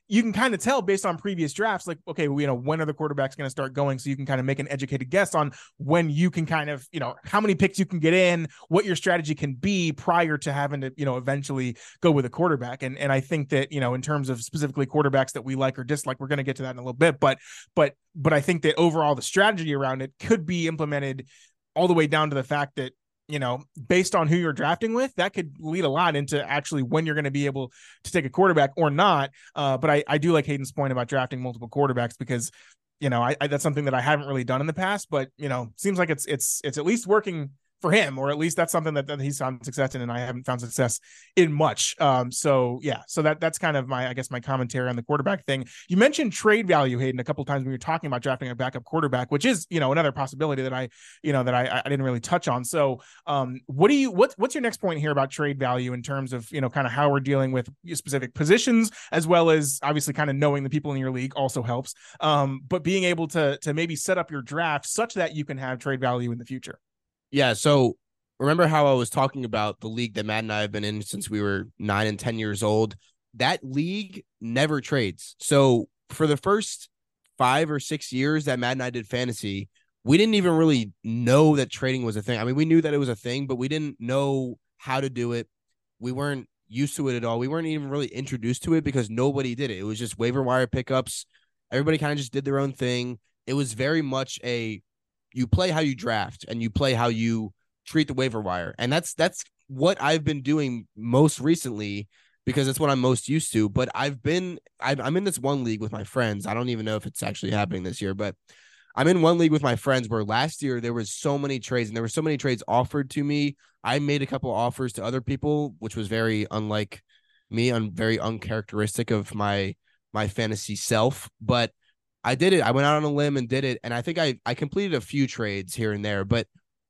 you can kind of tell based on previous drafts like okay well, you know when are the quarterbacks going to start going? So you can kind of make an educated guess on when you can kind of you know how many picks you can get in what your strategy can be prior to having to you know eventually go with a quarterback. And and i think that you know in terms of specifically quarterbacks that we like or dislike we're going to get to that in a little bit but but but i think that overall the strategy around it could be implemented all the way down to the fact that you know, based on who you're drafting with, that could lead a lot into actually when you're going to be able to take a quarterback or not. Uh, but I, I do like Hayden's point about drafting multiple quarterbacks because, you know, I, I that's something that I haven't really done in the past, but you know, seems like it's it's it's at least working for him, or at least that's something that, that he's found success in, and I haven't found success in much. Um, so yeah, so that that's kind of my I guess my commentary on the quarterback thing. You mentioned trade value, Hayden, a couple times when you were talking about drafting a backup quarterback, which is you know another possibility that I you know that I, I didn't really touch on. So um, what do you what what's your next point here about trade value in terms of you know kind of how we're dealing with specific positions as well as obviously kind of knowing the people in your league also helps. Um, but being able to to maybe set up your draft such that you can have trade value in the future. Yeah. So remember how I was talking about the league that Matt and I have been in since we were nine and 10 years old? That league never trades. So for the first five or six years that Matt and I did fantasy, we didn't even really know that trading was a thing. I mean, we knew that it was a thing, but we didn't know how to do it. We weren't used to it at all. We weren't even really introduced to it because nobody did it. It was just waiver wire pickups. Everybody kind of just did their own thing. It was very much a you play how you draft and you play how you treat the waiver wire. And that's that's what I've been doing most recently because that's what I'm most used to. But I've been I'm in this one league with my friends. I don't even know if it's actually happening this year, but I'm in one league with my friends where last year there was so many trades and there were so many trades offered to me. I made a couple offers to other people, which was very unlike me, and very uncharacteristic of my my fantasy self. But I did it. I went out on a limb and did it. And I think I, I completed a few trades here and there, but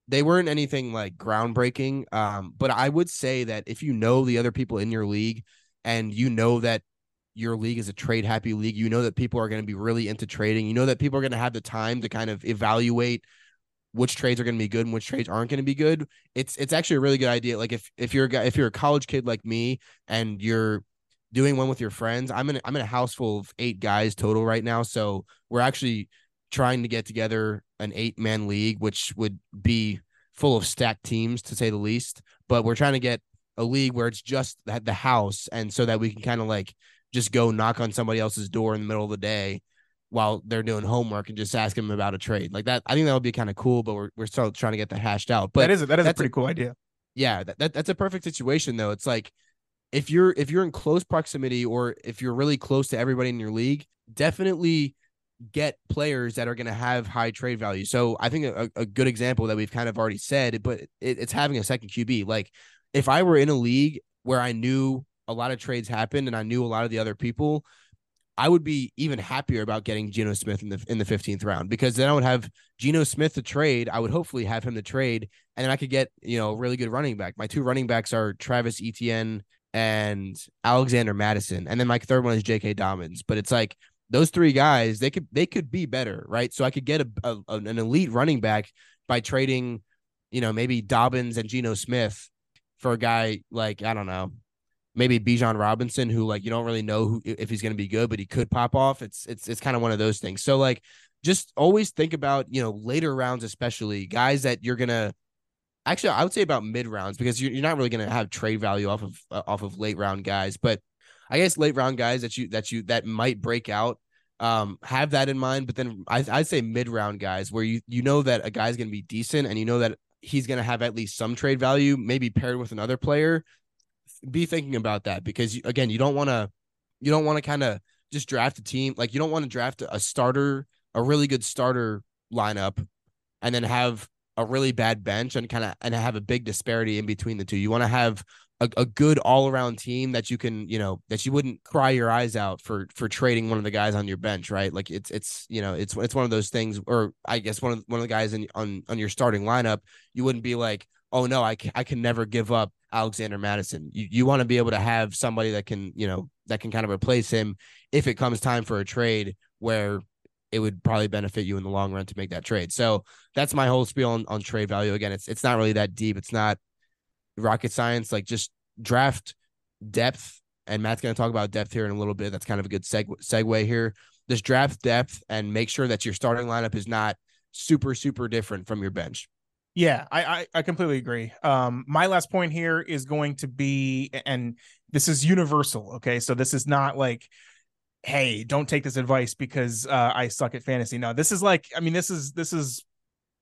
they weren't anything like groundbreaking. Um, but I would say that if you know the other people in your league and you know that your league is a trade happy league, you know that people are going to be really into trading, you know that people are going to have the time to kind of evaluate which trades are going to be good and which trades aren't going to be good. It's it's actually a really good idea. Like if if you're a guy, if you're a college kid like me and you're doing one with your friends. I'm in I'm in a house full of eight guys total right now, so we're actually trying to get together an eight man league, which would be full of stacked teams to say the least. But we're trying to get a league where it's just the house, and so that we can kind of like just go knock on somebody else's door in the middle of the day while they're doing homework and just ask them about a trade like that. I think that would be kind of cool, but we're we're still trying to get that hashed out. But that is a, that is a pretty a, cool idea. Yeah, that, that that's a perfect situation though. It's like if you're if you're in close proximity or if you're really close to everybody in your league, definitely get players that are going to have high trade value. So I think a, a, good example that we've kind of already said, but it, it's having a second QB. Like if I were in a league where I knew a lot of trades happened and I knew a lot of the other people, I would be even happier about getting Geno Smith in the in the 15th round because then I would have Geno Smith to trade. I would hopefully have him to trade, and then I could get you know a really good running back. My two running backs are Travis Etienne and Alexander Mattison, and then my third one is J.K. Dobbins. But it's like those three guys, they could they could be better, right? So I could get a, a an elite running back by trading, you know, maybe Dobbins and Geno Smith for a guy like I don't know, maybe Bijan Robinson, who like you don't really know who if he's going to be good, but he could pop off. It's it's it's kind of one of those things. So like just always think about you know later rounds, especially guys that you're gonna. Actually, I would say about mid rounds because you're, you're not really going to have trade value off of uh, off of late round guys, but I guess late round guys that you that you that might break out um, have that in mind. But then I, I'd say mid round guys where you you know that a guy's going to be decent and you know that he's going to have at least some trade value, maybe paired with another player. Be thinking about that because you, again, you don't want to you don't want to kind of just draft a team like you don't want to draft a starter, a really good starter lineup, and then have a really bad bench and kind of and have a big disparity in between the two. You want to have a, a good all around team that you can, you know, that you wouldn't cry your eyes out for for trading one of the guys on your bench, right? Like it's it's you know it's it's one of those things, or I guess one of one of the guys in on on your starting lineup, you wouldn't be like, oh no, I can, I can never give up Alexander Mattison. You you want to be able to have somebody that can you know that can kind of replace him if it comes time for a trade where it would probably benefit you in the long run to make that trade. So that's my whole spiel on, on trade value. Again, it's it's not really that deep. It's not rocket science. Like just draft depth, and Matt's going to talk about depth here in a little bit. That's kind of a good seg- segue here. Just draft depth and make sure that your starting lineup is not super super different from your bench. Yeah, I, I, I completely agree. Um, my last point here is going to be, and this is universal. Okay, so this is not like, hey, don't take this advice because uh, I suck at fantasy. No, this is like, I mean, this is this is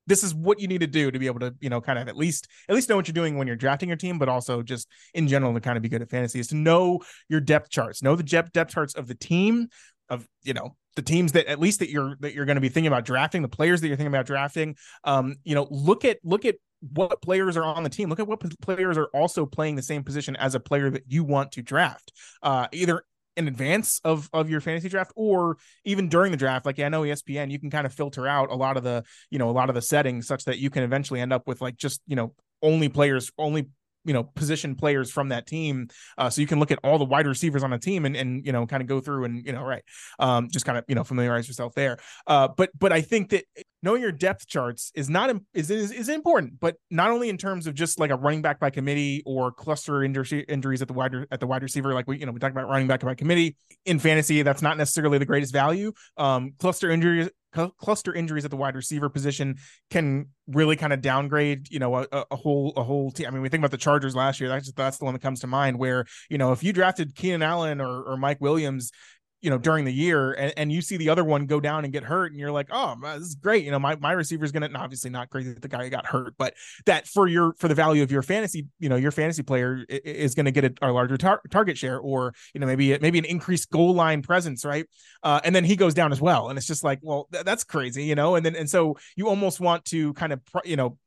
this is what you need to do to be able to you know kind of at least at least know what you're doing when you're drafting your team but also just in general to kind of be good at fantasy is to know your depth charts. Know the depth depth charts of the team of you know the teams that at least that you're that you're going to be thinking about drafting the players that you're thinking about drafting. Um you know look at look at what players are on the team. Look at what players are also playing the same position as a player that you want to draft. Uh either in advance of of your fantasy draft or even during the draft. Like yeah, i know espn you can kind of filter out a lot of the you know a lot of the settings such that you can eventually end up with like just you know only players only you know position players from that team. Uh, so you can look at all the wide receivers on a team and and you know kind of go through and you know right um, just kind of you know familiarize yourself there. Uh, but but i think that knowing your depth charts is not is, is is important but not only in terms of just like a running back by committee or cluster injuries at the wide at the wide receiver like we you know we talked about running back by committee in fantasy that's not necessarily the greatest value um, cluster injuries cluster injuries at the wide receiver position can really kind of downgrade, you know, a, a, whole a whole team. I mean, we think about the Chargers last year. That's that's the one that comes to mind. Where you know, if you drafted Keenan Allen or, or Mike Williams, you know during the year and, and you see the other one go down and get hurt and you're like oh this is great. You know my, my receiver's gonna obviously not crazy that the guy got hurt but that for your for the value of your fantasy you know your fantasy player is gonna get a, a larger tar- target share or you know maybe maybe an increased goal line presence right? Uh, and then he goes down as well and it's just like well th- that's crazy you know and then and so you almost want to kind of you know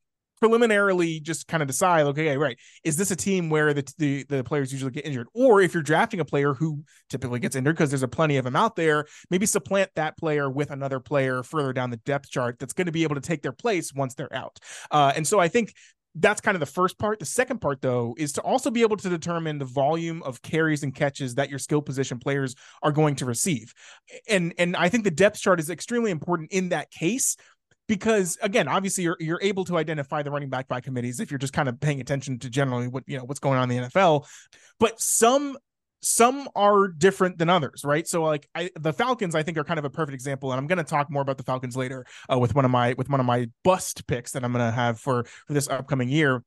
preliminarily just kind of decide, okay, right, is this a team where the, the the players usually get injured, or if you're drafting a player who typically gets injured because there's a plenty of them out there, maybe supplant that player with another player further down the depth chart that's going to be able to take their place once they're out. Uh, and so I think that's kind of the first part. The second part, though, is to also be able to determine the volume of carries and catches that your skill position players are going to receive. And and I think the depth chart is extremely important in that case because again, obviously you're you're able to identify the running back by committees if you're just kind of paying attention to generally what you know what's going on in the NFL. But some some are different than others, right? So like I, the Falcons, I think are kind of a perfect example, and I'm going to talk more about the Falcons later uh, with one of my with one of my bust picks that I'm going to have for for this upcoming year.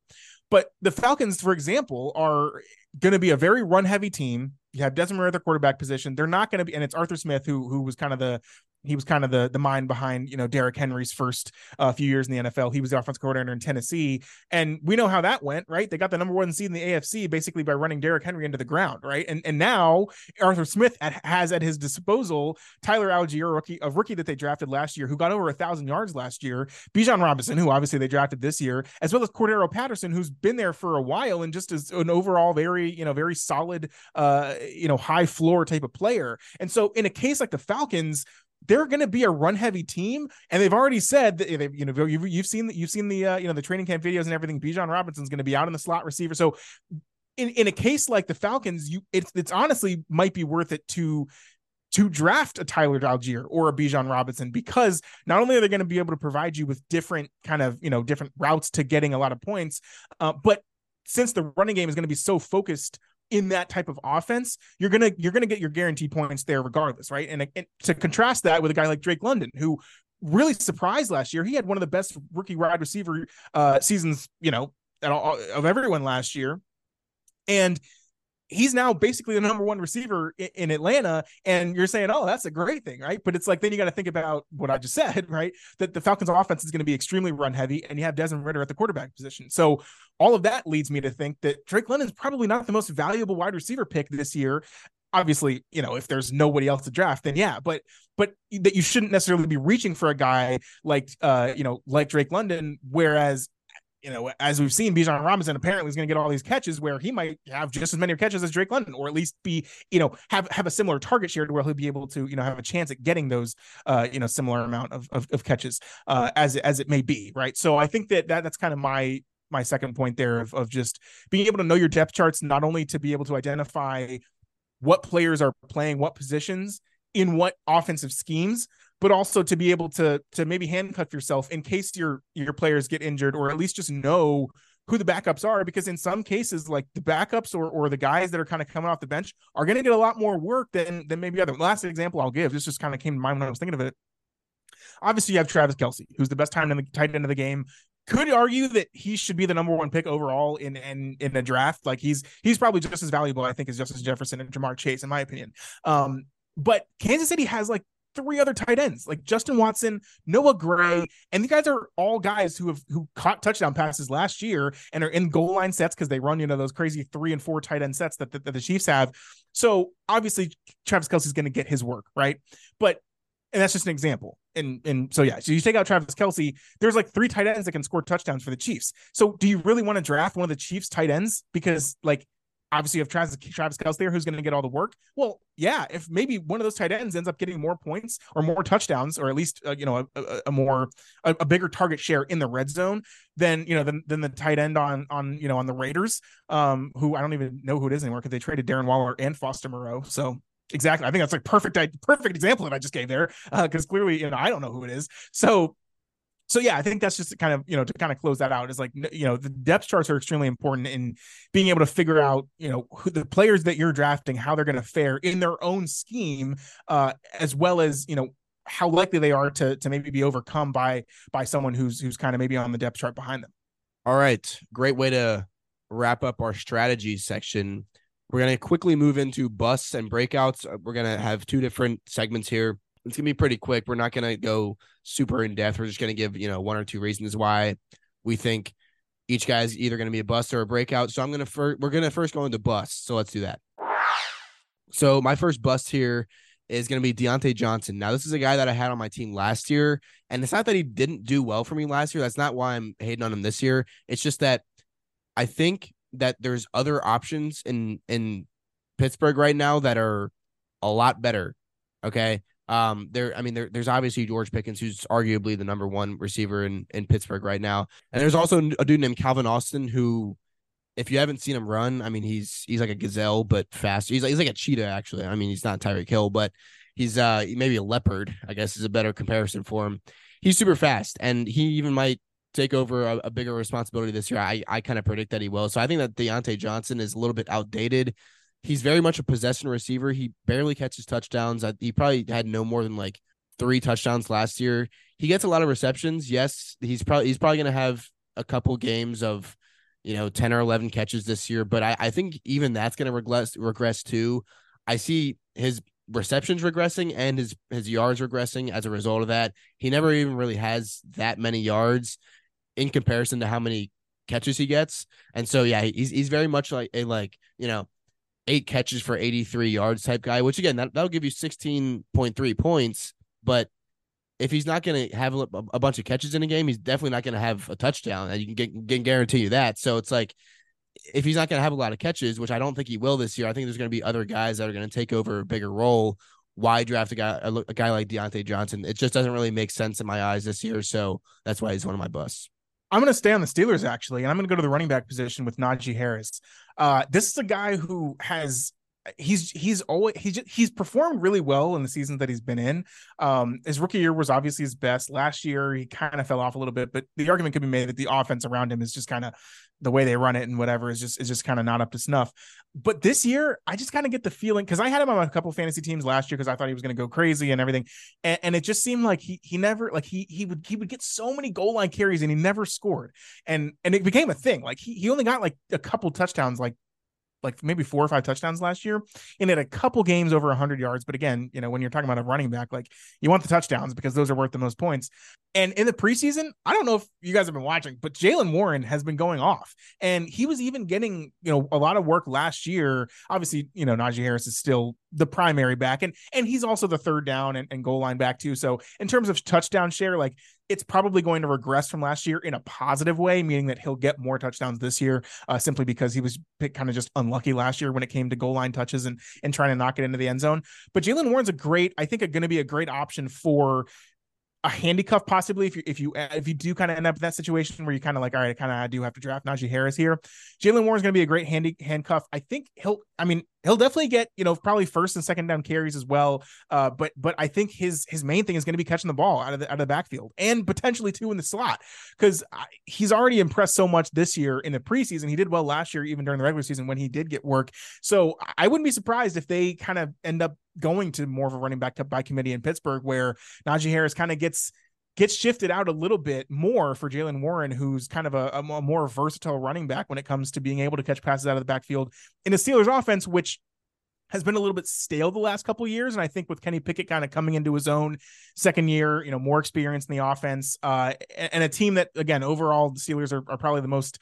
But the Falcons, for example, are going to be a very run heavy team. You have Desmond Ridder quarterback position. They're not going to be, and it's Arthur Smith who who was kind of the he was kind of the the mind behind you know Derrick Henry's first uh, few years in the NFL. He was the offensive coordinator in Tennessee, and we know how that went, right? They got the number one seed in the AFC basically by running Derrick Henry into the ground, right? And and now Arthur Smith at, has at his disposal Tyler Allgeier, a rookie, a rookie that they drafted last year, who got over a thousand yards last year, Bijan Robinson, who obviously they drafted this year, as well as Cordarrelle Patterson, who's been there for a while and just is an overall very you know very solid uh you know high floor type of player. And so in a case like the Falcons they're going to be a run heavy team, and they've already said that they've you know you've, you've seen you've seen the uh, you know the training camp videos and everything. Bijan Robinson's going to be out in the slot receiver, so in in a case like the Falcons, you it's it's honestly might be worth it to to draft a Tyler Allgeier or a Bijan Robinson because not only are they going to be able to provide you with different kind of you know different routes to getting a lot of points, uh, but since the running game is going to be so focused in that type of offense, you're gonna you're gonna get your guaranteed points there regardless, right? And, and to contrast that with a guy like Drake London, who really surprised last year. He had one of the best rookie wide receiver uh, seasons, you know, of everyone last year. And he's now basically the number one receiver in, in, Atlanta. And you're saying, oh, that's a great thing, right? But it's like, then you got to think about what I just said, right? That the Falcons offense is going to be extremely run heavy and you have Desmond Ridder at the quarterback position. So all of that leads me to think that Drake London's probably not the most valuable wide receiver pick this year. Obviously, you know, if there's nobody else to draft, then yeah, but but that you shouldn't necessarily be reaching for a guy like uh, you know, like Drake London, whereas you know, as we've seen, Bijan Robinson apparently is going to get all these catches where he might have just as many catches as Drake London, or at least be, you know, have have a similar target share to where he'll be able to, you know, have a chance at getting those, uh, you know, similar amount of of, of catches, uh, as as it may be, right? So I think that, that that's kind of my my second point there of of just being able to know your depth charts, not only to be able to identify what players are playing what positions in what offensive schemes, but also to be able to to maybe handcuff yourself in case your your players get injured or at least just know who the backups are because in some cases like the backups or or the guys that are kind of coming off the bench are going to get a lot more work than than maybe other. Last example I'll give this just kind of came to mind when I was thinking of it. Obviously you have Travis Kelce who's the best time in the tight end of the game. Could argue that he should be the number one pick overall in in in a draft. Like he's he's probably just as valuable I think as Justin Jefferson and Ja'Marr Chase in my opinion. Um but Kansas City has like three other tight ends like Justin Watson, Noah Gray, and these guys are all guys who have who caught touchdown passes last year and are in goal line sets because they run you know those crazy three and four tight end sets that, that, that the Chiefs have. So obviously Travis Kelce is going to get his work right, but and that's just an example. And and so yeah, so you take out Travis Kelce, there's like three tight ends that can score touchdowns for the Chiefs. So do you really want to draft one of the Chiefs tight ends because like obviously you have Travis, Travis Kelce there who's going to get all the work. Well, yeah, if maybe one of those tight ends ends up getting more points or more touchdowns, or at least uh, you know a, a, a more a, a, bigger target share in the red zone, then you know than, than the tight end on on you know on the Raiders, um, who I don't even know who it is anymore because they traded Darren Waller and Foster Moreau. So exactly, I think that's like perfect perfect example that I just gave there because uh, clearly you know I don't know who it is. So so yeah, I think that's just kind of you know to kind of close that out is like you know the depth charts are extremely important in being able to figure out you know who the players that you're drafting how they're going to fare in their own scheme, uh, as well as you know how likely they are to to maybe be overcome by by someone who's who's kind of maybe on the depth chart behind them. All right, great way to wrap up our strategy section. We're going to quickly move into busts and breakouts. We're going to have two different segments here it's gonna be pretty quick. We're not gonna go super in depth. We're just gonna give you know one or two reasons why we think each guy's either gonna be a bust or a breakout. So I'm gonna first we're gonna first go into bust. So let's do that. So my first bust here is going to be Diontae Johnson. Now, this is a guy that I had on my team last year, and it's not that he didn't do well for me last year. That's not why I'm hating on him this year. It's just that I think that there's other options in in Pittsburgh right now that are a lot better. Okay, um, there, I mean, there, there's obviously George Pickens, who's arguably the number one receiver in in Pittsburgh right now, and there's also a dude named Calvin Austin who, if you haven't seen him run, I mean, he's he's like a gazelle but faster. He's like he's like a cheetah actually. I mean, he's not Tyreek Hill, but he's uh maybe a leopard. I guess is a better comparison for him. He's super fast, and he even might take over a, a bigger responsibility this year. I I kind of predict that he will. So I think that Diontae Johnson is a little bit outdated he's very much a possession receiver. He barely catches touchdowns. He probably had no more than like three touchdowns last year. He gets a lot of receptions. Yes, he's probably he's probably going to have a couple games of you know 10 or 11 catches this year, but I, I think even that's going to regress regress too. I see his receptions regressing and his his yards regressing as a result of that. He never even really has that many yards in comparison to how many catches he gets. And so yeah, he's he's very much like a like, you know, eight catches for 83 yards type guy, which again, that, that'll give you 16.3 points. But if he's not going to have a, a, bunch of catches in a game, he's definitely not going to have a touchdown. And you can, get, guarantee you that. So it's like, if he's not going to have a lot of catches, which I don't think he will this year, I think there's going to be other guys that are going to take over a bigger role. Why draft a guy, a, a guy like Diontae Johnson? It just doesn't really make sense in my eyes this year. So that's why he's one of my busts. I'm going to stay on the Steelers actually, and I'm going to go to the running back position with Najee Harris. Uh, this is a guy who has he's he's always he's just, he's performed really well in the seasons that he's been in. Um, his rookie year was obviously his best. Last year he kind of fell off a little bit, but the argument could be made that the offense around him is just kind of the way they run it and whatever is just is just kind of not up to snuff. But this year, I just kind of get the feeling because I had him on a couple fantasy teams last year because I thought he was going to go crazy and everything, and, and, it just seemed like he he never like he he would he would get so many goal line carries and he never scored, and and it became a thing. Like he he only got like a couple touchdowns like like maybe four or five touchdowns last year and had a couple games over 100 yards. But again, you know, when you're talking about a running back, like you want the touchdowns because those are worth the most points. And in the preseason, I don't know if you guys have been watching, but Jaylen Warren has been going off. And he was even getting, you know, a lot of work last year. Obviously, you know, Najee Harris is still the primary back and and he's also the third down and, and goal line back too. So in terms of touchdown share, like it's probably going to regress from last year in a positive way, meaning that he'll get more touchdowns this year, uh, simply because he was kind of just unlucky last year when it came to goal line touches and and trying to knock it into the end zone. But Jaylen Warren's a great, I think, going to be a great option for a handcuff possibly if you if you if you do kind of end up in that situation where you kind of like all right I kind of do have to draft Najee Harris here. Jaylen Warren's going to be a great handy handcuff. I think he'll I mean he'll definitely get you know probably first and second down carries as well. Uh, but but I think his his main thing is going to be catching the ball out of the out of the backfield and potentially too in the slot because he's already impressed so much this year in the preseason. He did well last year even during the regular season when he did get work. So I wouldn't be surprised if they kind of end up going to more of a running back by committee in Pittsburgh where Najee Harris kind of gets gets shifted out a little bit more for Jaylen Warren, who's kind of a, a, more versatile running back when it comes to being able to catch passes out of the backfield in the Steelers offense, which has been a little bit stale the last couple years. And I think with Kenny Pickett kind of coming into his own second year, you know, more experience in the offense, uh, and, and a team that again, overall the Steelers are, are probably the most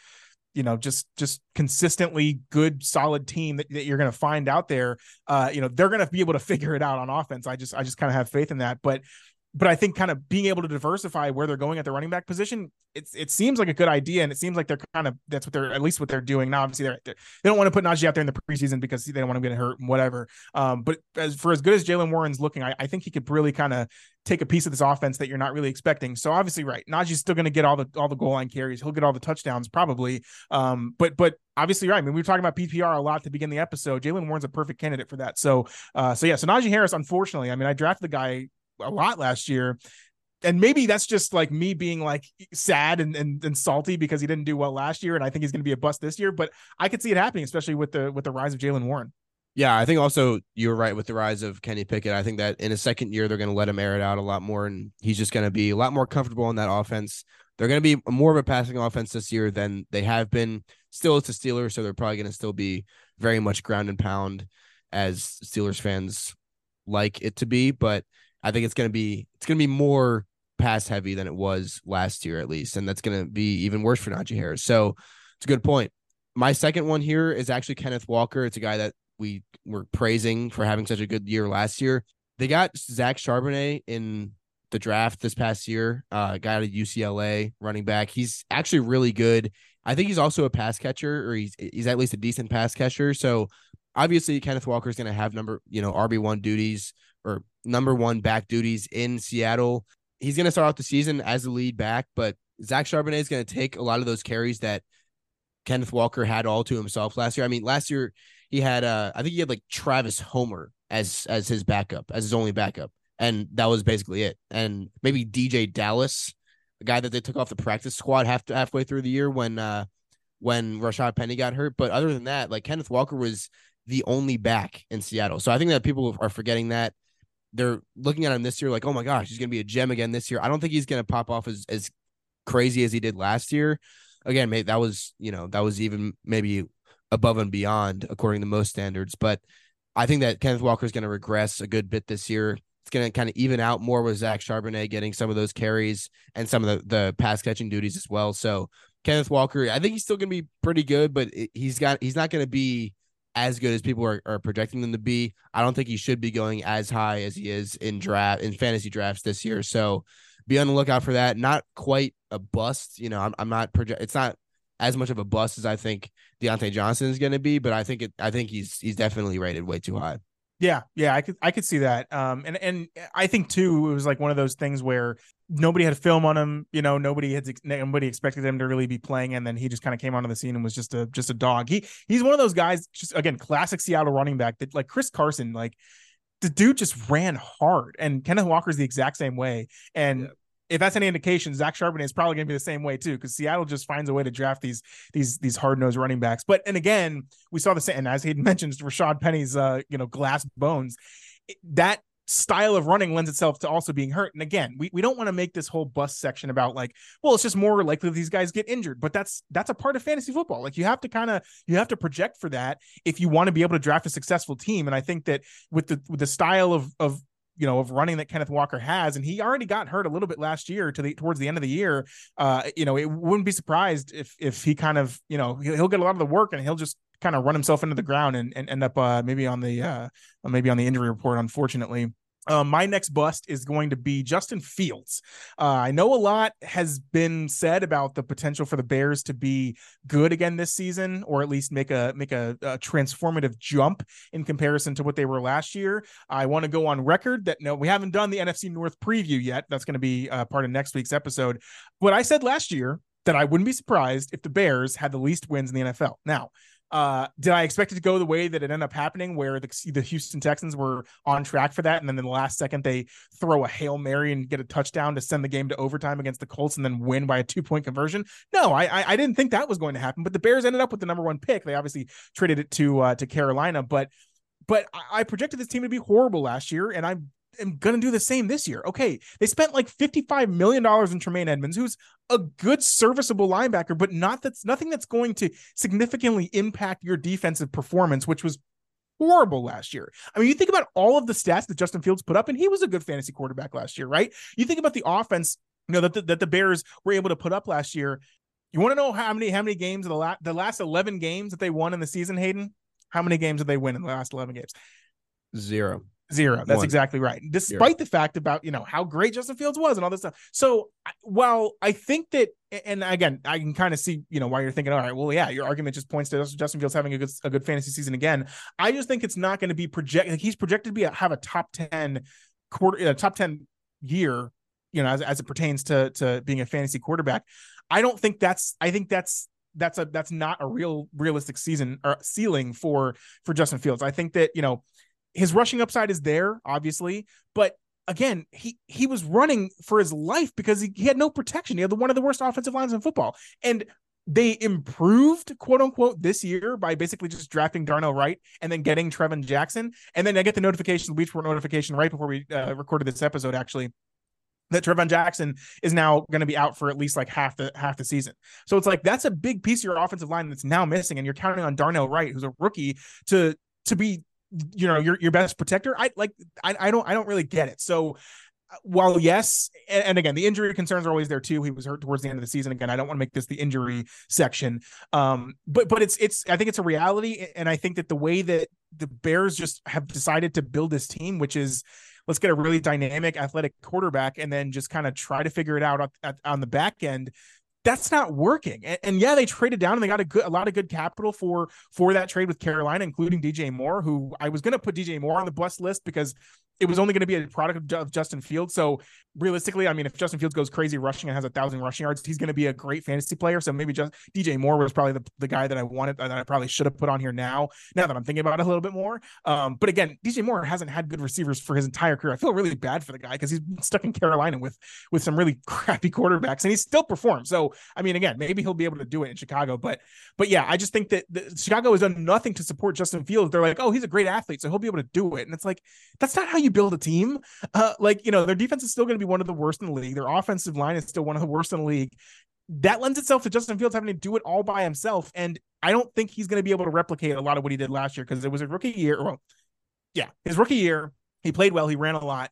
you know just just consistently good solid team that, that you're going to find out there. Uh you know they're going to be able to figure it out on offense. I just i just kind of have faith in that. But but I think kind of being able to diversify where they're going at the running back position, it's it seems like a good idea, and it seems like they're kind of that's what they're at least what they're doing now. Obviously, they're, they're they don't want to put Najee out there in the preseason because they don't want him getting hurt and whatever. Um, but as for as good as Jaylen Warren's looking, I, I think he could really kind of take a piece of this offense that you're not really expecting. So obviously, right, Najee's still going to get all the all the goal line carries. He'll get all the touchdowns probably. Um, but but obviously, right. I mean, we were talking about PPR a lot to begin the episode. Jaylen Warren's a perfect candidate for that. So uh, so yeah. So Najee Harris, unfortunately, I mean, I drafted the guy a lot last year and maybe that's just like me being like sad and, and, and salty because he didn't do well last year and I think he's going to be a bust this year. But I could see it happening, especially with the with the rise of Jaylen Warren. Yeah, I think also you're right with the rise of Kenny Pickett. I think that in a second year they're going to let him air it out a lot more, and he's just going to be a lot more comfortable in that offense. They're going to be more of a passing offense this year than they have been. Still, it's the Steelers, so they're probably going to still be very much ground and pound as Steelers fans like it to be. But I think it's going to be it's going to be more pass heavy than it was last year, at least. And that's going to be even worse for Najee Harris. So it's a good point. My second one here is actually Kenneth Walker. It's a guy that we were praising for having such a good year last year. They got Zach Charbonnet in the draft this past year, uh, guy out of UCLA, running back. He's actually really good. I think he's also a pass catcher, or he's he's at least a decent pass catcher. So obviously, Kenneth Walker is going to have number you know RB one duties or number one back duties in Seattle he's going to start off the season as the lead back, but Zach Charbonnet is going to take a lot of those carries that Kenneth Walker had all to himself last year. I mean, last year he had uh I think he had like Travis Homer as as his backup, as his only backup. And that was basically it. And maybe DeeJay Dallas, a guy that they took off the practice squad half halfway through the year when uh when Rashad Penny got hurt. But other than that, like Kenneth Walker was the only back in Seattle. So I think that people are forgetting that they're looking at him this year like, oh my gosh, he's gonna be a gem again this year. I don't think he's gonna pop off as as crazy as he did last year. Again, maybe that was you know that was even maybe above and beyond according to most standards. But I think that Kenneth Walker is going to regress a good bit this year. It's going to kind of even out more with Zach Charbonnet getting some of those carries and some of the, the pass catching duties as well. So Kenneth Walker, I think he's still going to be pretty good, but he's got he's not going to be as good as people are, are projecting them to be. I don't think he should be going as high as he is in draft in fantasy drafts this year. So be on the lookout for that. Not quite a bust. You know, I'm, I'm not project. It's not as much of a bust as I think Diontae Johnson is going to be, but I think it. I think he's he's definitely rated way too high. Yeah, yeah, I could I could see that. Um, and and I think too, it was like one of those things where nobody had film on him. You know, nobody had nobody expected him to really be playing, and then he just kind of came onto the scene and was just a just a dog. He he's one of those guys, just again, classic Seattle running back that like Chris Carson, like the dude just ran hard, and Kenneth Walker's the exact same way. And yeah if that's any indication, Zach Charbonnet is probably going to be the same way too, because Seattle just finds a way to draft these these these hard nosed running backs. But and again, we saw the same, and as he mentions, Rashad Penny's uh, you know glass bones. That style of running lends itself to also being hurt. And again, we, we don't want to make this whole bust section about like, well, it's just more likely these guys get injured, but that's that's a part of fantasy football. Like you have to kind of you have to project for that if you want to be able to draft a successful team. And I think that with the with the style of of you know of running that Kenneth Walker has, and he already got hurt a little bit last year to the towards the end of the year. Uh, you know, it wouldn't be surprised if if he kind of you know he'll, he'll get a lot of the work and he'll just kind of run himself into the ground and, and end up uh, maybe on the uh, maybe on the injury report, unfortunately. Uh, my next bust is going to be Justin Fields. Uh, I know a lot has been said about the potential for the Bears to be good again this season, or at least make a make a, a transformative jump in comparison to what they were last year. I want to go on record that no, we haven't done the NFC North preview yet. That's going to be uh, part of next week's episode. But I said last year that I wouldn't be surprised if the Bears had the least wins in the NFL. Now, uh, did I expect it to go the way that it ended up happening, where the, the Houston Texans were on track for that, and then in the last second they throw a hail mary and get a touchdown to send the game to overtime against the Colts, and then win by a two point conversion? No, I, I, I didn't think that was going to happen. But the Bears ended up with the number one pick. They obviously traded it to uh, to Carolina, but but I projected this team to be horrible last year, and I'm am going to do the same this year. Okay, they spent like $55 million in Tremaine Edmunds, who's a good serviceable linebacker, but not that's nothing that's going to significantly impact your defensive performance, which was horrible last year. I mean, you think about all of the stats that Justin Fields put up, and he was a good fantasy quarterback last year, right? You think about the offense, you know, that the, that the Bears were able to put up last year. You want to know how many how many games of the last the last 11 games that they won in the season, Hayden? How many games did they win in the last 11 games? Zero. Zero. That's One. exactly right. Despite Zero. the fact about, you know, how great Justin Fields was and all this stuff. So while I think that, and again, I can kind of see, you know, why you're thinking, all right, well, yeah, your argument just points to Justin Fields having a good, a good fantasy season again. I just think it's not going to be projected. Like he's projected to be a, have a top 10 quarter, a top 10 year, you know, as, as it pertains to, to being a fantasy quarterback. I don't think that's, I think that's, that's a that's not a real realistic season or ceiling for for Justin Fields. I think that you know his rushing upside is there, obviously, but again, he he was running for his life because he, he had no protection. He had the, one of the worst offensive lines in football, and they improved quote unquote this year by basically just drafting Darnell Wright and then getting Trevin Jackson. And then I get the notification, the Bleacher Report notification right before we uh, recorded this episode, actually, that Trevon Jackson is now going to be out for at least like half the half the season. So it's like that's a big piece of your offensive line that's now missing, and you're counting on Darnell Wright, who's a rookie, to to be you know your your best protector i like i, I don't i don't really get it. So uh, while yes and, and, again the injury concerns are always there too. He was hurt towards the end of the season. Again i don't want to make this the injury section. Um but but it's it's i think it's a reality and i think that the way that the bears just have decided to build this team which is let's get a really dynamic athletic quarterback and then just kind of try to figure it out on the back end that's not working. And, and, yeah, they traded down and they got a good a lot of good capital for for that trade with Carolina, including DJ Moore, who I was going to put DJ Moore on the bust list because it was only going to be a product of Justin Fields. So realistically, I mean, if Justin Fields goes crazy rushing and has a thousand rushing yards, he's going to be a great fantasy player. So maybe just DJ Moore was probably the, the guy that I wanted that I probably should have put on here now. Now that I'm thinking about it a little bit more. Um, but again, DJ Moore hasn't had good receivers for his entire career. I feel really bad for the guy because he's stuck in Carolina with with some really crappy quarterbacks and he still performs. So I mean, again, maybe he'll be able to do it in Chicago. But but yeah, I just think that the, Chicago has done nothing to support Justin Fields. They're like, oh, he's a great athlete, so he'll be able to do it. And it's like that's not how you build a team. Uh, like, you know, their defense is still going to be one of the worst in the league. Their offensive line is still one of the worst in the league. That lends itself to Justin Fields having to do it all by himself. And I don't think he's going to be able to replicate a lot of what he did last year because it was a rookie year. Well, yeah, his rookie year, he played well, he ran a lot.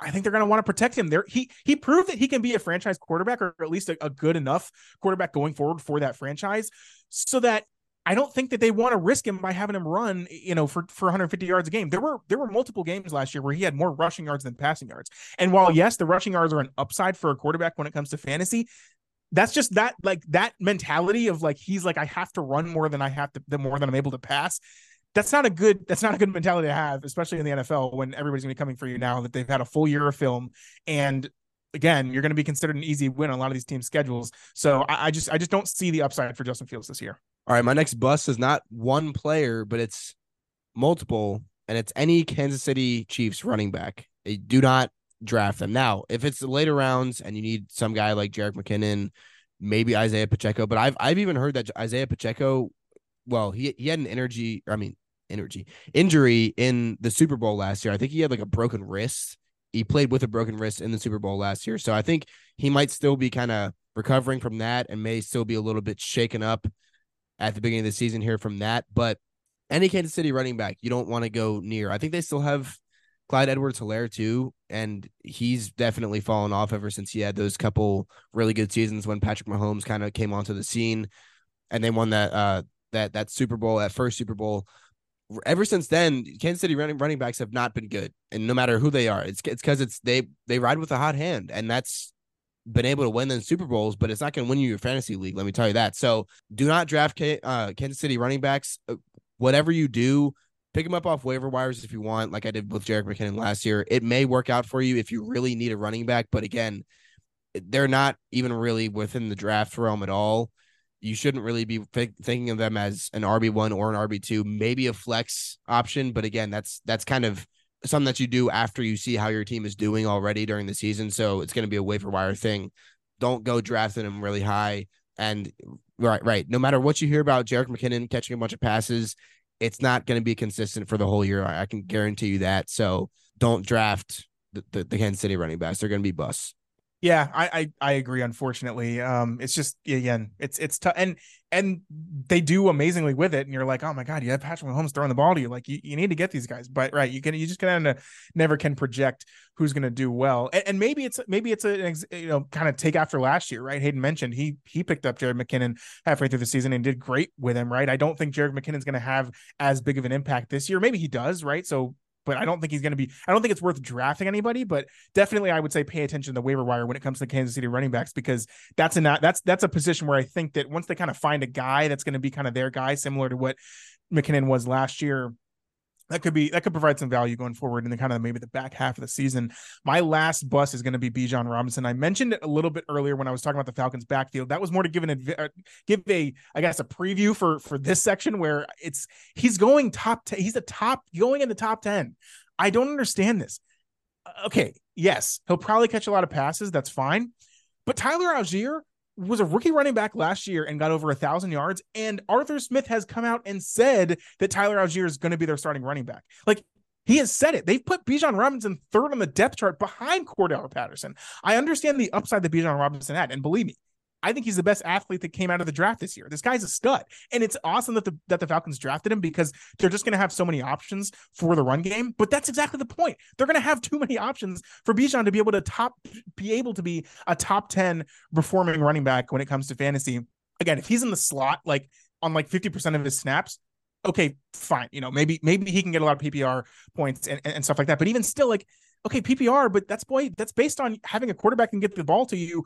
I think they're going to want to protect him. There, he he proved that he can be a franchise quarterback, or at least a, a, good enough quarterback going forward for that franchise, so that I don't think that they want to risk him by having him run, you know, for, for 150 yards a game. There were there were multiple games last year where he had more rushing yards than passing yards. And while yes, the rushing yards are an upside for a quarterback when it comes to fantasy, that's just that like that mentality of like he's like I have to run more than I have to the more than I'm able to pass. that's not a good that's not a good mentality to have, especially in the NFL when everybody's gonna be coming for you now that they've had a full year of film and again, you're going to be considered an easy win on a lot of these team schedules. So I, I, just I just don't see the upside for Justin Fields this year. All right, my next bust is not one player, but it's multiple, and it's any Kansas City Chiefs running back. They do not draft them. Now, if it's the later rounds and you need some guy like Jerick McKinnon, maybe Isaiah Pacheco, but I've I've even heard that Isaiah Pacheco, well, he he had an energy, I mean energy injury in the Super Bowl last year. I think he had like a broken wrist he played with a broken wrist in the Super Bowl last year. So I think he might still be kind of recovering from that and may still be a little bit shaken up at the beginning of the season here from that. But any Kansas City running back, you don't want to go near. I think they still have Clyde Edwards Helaire too. And he's definitely fallen off ever since he had those couple really good seasons when Patrick Mahomes kind of came onto the scene and they won that uh that that Super Bowl, that first Super Bowl ever since then, Kansas City running running backs have not been good, and no matter who they are, it's it's because it's they they ride with a hot hand, and that's been able to win in Super Bowls, but it's not going to win you your fantasy league. Let me tell you that. So do not draft K, uh, Kansas City running backs. Uh, whatever you do, pick them up off waiver wires if you want, like I did with Jerick McKinnon last year. It may work out for you if you really need a running back, but again, they're not even really within the draft realm at all you shouldn't really be th- thinking of them as an RB1 or an RB2, maybe a flex option. But again, that's that's kind of something that you do after you see how your team is doing already during the season. So it's going to be a waiver wire thing. Don't go drafting them really high. And right, right. No matter what you hear about Jerick McKinnon catching a bunch of passes, it's not going to be consistent for the whole year. I can guarantee you that. So don't draft the, the, the Kansas City running backs. They're going to be busts. Yeah, I, I, I agree. Unfortunately, um, it's just again, it's it's tough, and and they do amazingly with it. And you're like, oh my god, you have Patrick Mahomes throwing the ball to you. Like you, you need to get these guys, but right, you can you just kind of never can project who's going to do well. And, and, maybe it's maybe it's a you know kind of take after last year, right? Hayden mentioned he he picked up Jerick McKinnon halfway through the season and did great with him, right? I don't think Jerick McKinnon's going to have as big of an impact this year. Maybe he does, right? So but I don't think he's going to be. I don't think it's worth drafting anybody. But definitely, I would say pay attention to the waiver wire when it comes to Kansas City running backs because that's a that's that's a position where I think that once they kind of find a guy that's going to be kind of their guy, similar to what McKinnon was last year, that could be that could provide some value going forward in the kind of maybe the back half of the season. My last bus is going to be Bijan Robinson. I mentioned it a little bit earlier when I was talking about the Falcons backfield. That was more to give an uh, give a I guess a preview for for this section where it's he's going top 10, he's a top going in the top 10. I don't understand this. Uh, okay, yes, he'll probably catch a lot of passes, that's fine. But Tyler Allgeier was a rookie running back last year and got over a thousand yards. And Arthur Smith has come out and said that Tyler Allgeier is going to be their starting running back. Like he has said it. They've put Bijan Robinson third on the depth chart behind Cordarrelle Patterson. I understand the upside that Bijan Robinson had, and believe me, I think he's the best athlete that came out of the draft this year. This guy's a stud, and it's awesome that the that the Falcons drafted him because they're just going to have so many options for the run game. But that's exactly the point. They're going to have too many options for Bijan to be able to top be able to be a top ten performing running back when it comes to fantasy. Again, if he's in the slot, like on like fifty percent of his snaps, okay, fine. You know, maybe maybe he can get a lot of PPR points and, and stuff like that. But even still, like okay, PPR, but that's boy, that's based on having a quarterback and get the ball to you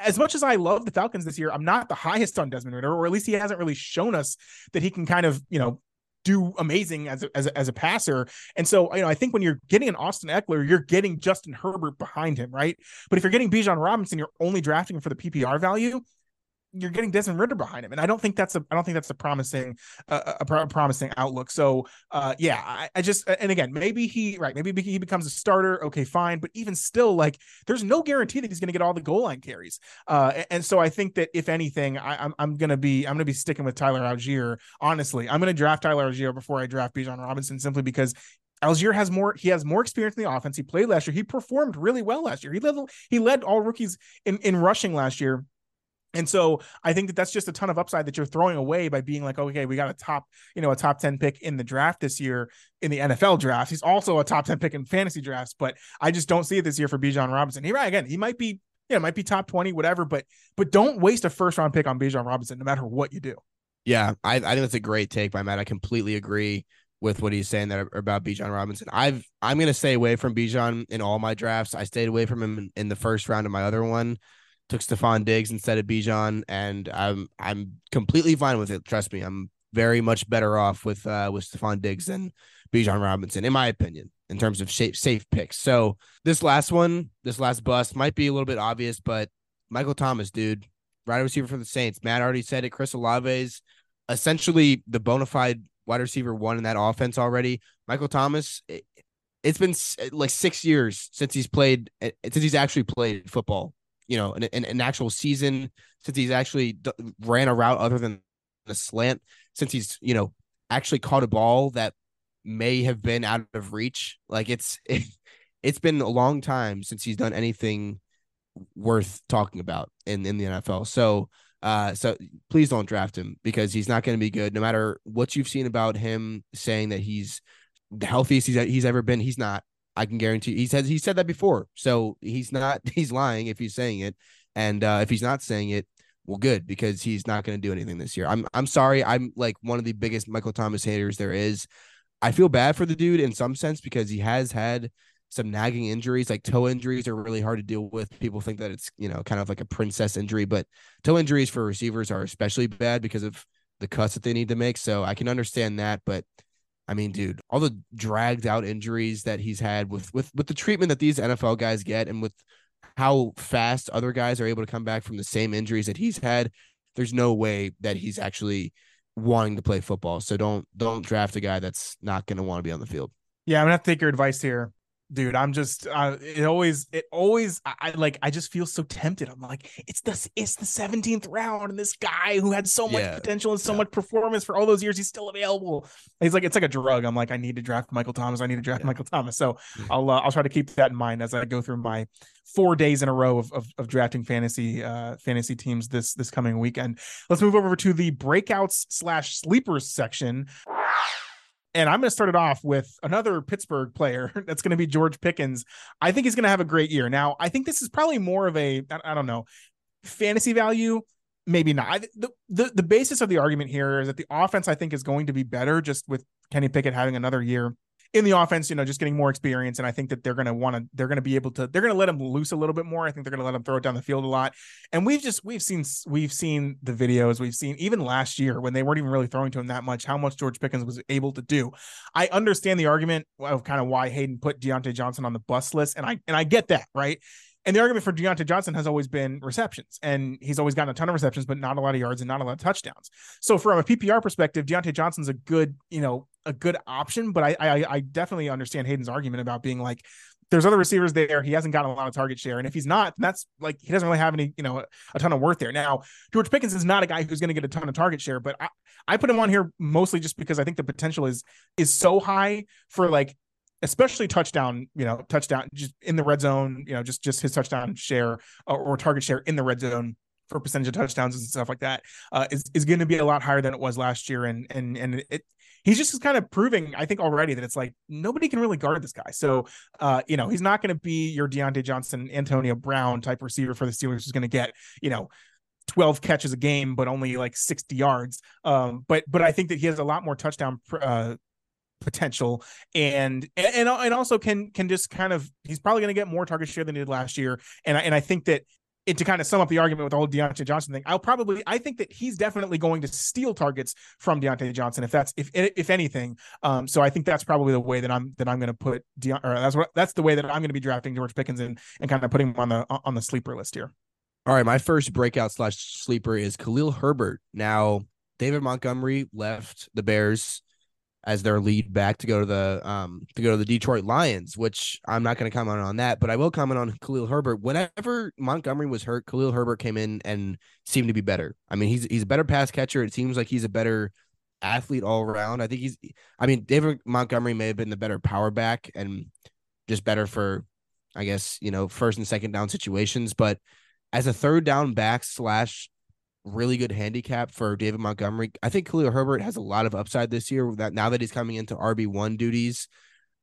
as much as I love the Falcons this year, I'm not the highest on Desmond Ridder, or at least he hasn't really shown us that he can kind of, you know, do amazing as a, as a, as a passer. And so, you know, I think when you're getting an Austin Ekeler, you're getting Justin Herbert behind him, right? But if you're getting Bijan Robinson, you're only drafting for the PPR value you're getting Desmond Ridder behind him, and I don't think that's a I don't think that's a promising uh, a, promising outlook. So uh, yeah, I, I, just and again maybe he right maybe he becomes a starter. Okay, fine, but even still, like there's no guarantee that he's going to get all the goal line carries. Uh, and, so I think that if anything, I, I'm, I'm gonna be I'm gonna be sticking with Tyler Allgeier. Honestly, I'm gonna draft Tyler Allgeier before I draft Bijan Robinson simply because Allgeier has more. He has more experience in the offense. He played last year. He performed really well last year. He led. He led all rookies in in rushing last year. And so I think that that's just a ton of upside that you're throwing away by being like, okay, we got a top, you know, a top 10 pick in the draft this year in the NFL draft. He's also a top 10 pick in fantasy drafts, but I just don't see it this year for Bijan Robinson. He right again, he might be, you know, might be top 20, whatever, but but don't waste a first round pick on Bijan Robinson, no matter what you do. Yeah, I, I think that's a great take by Matt. I completely agree with what he's saying there about Bijan Robinson. I've I'm gonna stay away from Bijan in all my drafts. I stayed away from him in, in the first round of my other one took Stefon Diggs instead of Bijan, and I'm I'm completely fine with it. Trust me, I'm very much better off with uh with Stefon Diggs than Bijan Robinson, in my opinion, in terms of safe safe picks. So this last one, this last bust might be a little bit obvious, but Michael Thomas, dude, wide receiver for the Saints. Matt already said it. Chris Olave's essentially the bona fide wide receiver one in that offense already. Michael Thomas, it, has been like six years since he's played, eh, since he's actually played football. You know, an, an actual season since he's actually ran a route other than the slant. Since he's you know actually caught a ball that may have been out of reach. Like it's it, it's been a long time since he's done anything worth talking about in in the NFL. So uh so please don't draft him because he's not going to be good no matter what you've seen about him saying that he's the healthiest he's he's ever been. He's not. I can guarantee he says he said that before. So he's not he's lying if he's saying it. And uh if he's not saying it, well good because he's not going to do anything this year. I'm I'm sorry. I'm like one of the biggest Michael Thomas haters there is. I feel bad for the dude in some sense because he has had some nagging injuries, like toe injuries are really hard to deal with. People think that it's, you know, kind of like a princess injury, but toe injuries for receivers are especially bad because of the cuts that they need to make. So I can understand that. But I mean, dude, all the dragged out injuries that he's had with with with the treatment that these NFL guys get and with how fast other guys are able to come back from the same injuries that he's had, there's no way that he's actually wanting to play football. So don't don't draft a guy that's not going to want to be on the field. Yeah, I'm gonna have to take your advice here dude i'm just uh, it always it always I, I, like i just feel so tempted. I'm like it's the it's the 17th round and this guy who had so much yeah. potential and so yeah. much performance for all those years he's still available. He's like it's like a drug. I'm like i need to draft michael thomas. I need to draft yeah. michael thomas. So i'll uh, i'll try to keep that in mind as i go through my four days in a row of, of, of drafting fantasy uh fantasy teams this this coming weekend. Let's move over to the breakouts slash sleepers section and I'm going to start it off with another Pittsburgh player. That's going to be George Pickens. I think he's going to have a great year. Now, I think this is probably more of a, I don't know, fantasy value. Maybe not. I, the, the the basis of the argument here is that the offense I think is going to be better just with Kenny Pickett having another year in the offense, you know, just getting more experience. And I think that they're going to want to, they're going to be able to, they're going to let him loose a little bit more. I think they're going to let him throw it down the field a lot. And we've just, we've seen, we've seen the videos, we've seen even last year when they weren't even really throwing to him that much, how much George Pickens was able to do. I understand the argument of kind of why Hayden put Diontae Johnson on the bus list. And I, and I get that, right? And the argument for Diontae Johnson has always been receptions, and he's always gotten a ton of receptions, but not a lot of yards and not a lot of touchdowns. So from a PPR perspective, Diontae Johnson's a good, you know, a good option. But I, I, I definitely understand Hayden's argument about being like, there's other receivers there. He hasn't gotten a lot of target share, and if he's not, that's like he doesn't really have any, you know, a, a ton of worth there. Now, George Pickens is not a guy who's going to get a ton of target share, but I, I put him on here mostly just because I think the potential is is so high for like especially touchdown, you know, touchdown just in the red zone, you know, just just his touchdown share or, or target share in the red zone for percentage of touchdowns and stuff like that uh, is is going to be a lot higher than it was last year, and and and it. He's just kind of proving, I think, already that it's like nobody can really guard this guy. So, uh, you know, he's not going to be your Diontae Johnson, Antonio Brown type receiver for the Steelers. Who's going to get, you know, 12 catches a game, but only like 60 yards. Um, but but I think that he has a lot more touchdown uh, potential and and and also can can just kind of he's probably going to get more target share than he did last year and I, and I think that it, to kind of sum up the argument with the whole Diontae Johnson thing, I'll probably I think that he's definitely going to steal targets from Diontae Johnson if that's if if anything. Um, so I think that's probably the way that I'm that I'm going to put Deont- or that's what that's the way that I'm going to be drafting George Pickens and and kind of putting him on the on the sleeper list here. All right, my first breakout slash sleeper is Khalil Herbert. Now David Montgomery left the Bears as their lead back to go to the um to go to the Detroit Lions, which I'm not going to comment on that, but I will comment on Khalil Herbert. Whenever Montgomery was hurt, Khalil Herbert came in and seemed to be better. I mean, he's he's a better pass catcher. It seems like he's a better athlete all around. I think he's I mean, David Montgomery may have been the better power back and just better for I guess, you know, first and second down situations, but as a third down back slash really good handicap for David Montgomery. I think Khalil Herbert has a lot of upside this year. That now that he's coming into RB one duties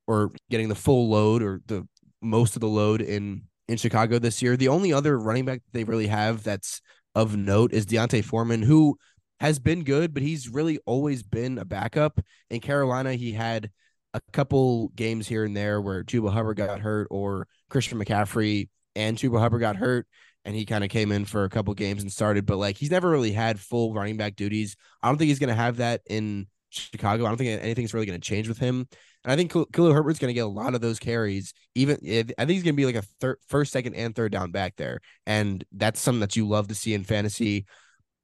or getting the full load or the most of the load in in Chicago this year. The only other running back they really have that's of note is D'Onta Foreman, who has been good, but he's really always been a backup. In Carolina, he had a couple games here and there where Chuba Hubbard got hurt or Christian McCaffrey and Chuba Hubbard got hurt and he kind of came in for a couple games and started, but like he's never really had full running back duties. I don't think he's going to have that in Chicago. I don't think anything's really going to change with him. And I think Khalil Herbert's going to get a lot of those carries. Even if, I think he's going to be like a first, second, and third down back there, and that's something that you love to see in fantasy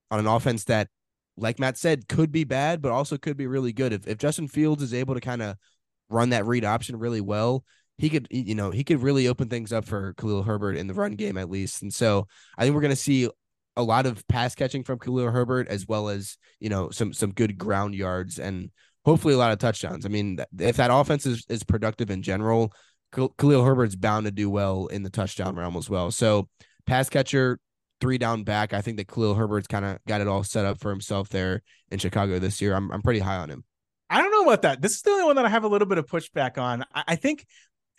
on an offense that, like Matt said, could be bad, but also could be really good. If if Justin Fields is able to kind of run that read option really well, he could, you know, he could really open things up for Khalil Herbert in the run game at least. And so I think we're going to see a lot of pass catching from Khalil Herbert as well as you know some some good ground yards and hopefully a lot of touchdowns. I mean, if that offense is, is productive in general, Khalil Herbert's bound to do well in the touchdown realm as well. So pass catcher, three down back. I think that Khalil Herbert's kind of got it all set up for himself there in Chicago this year. I'm I'm pretty high on him. I don't know about that. This is the only one that I have a little bit of pushback on. I, I think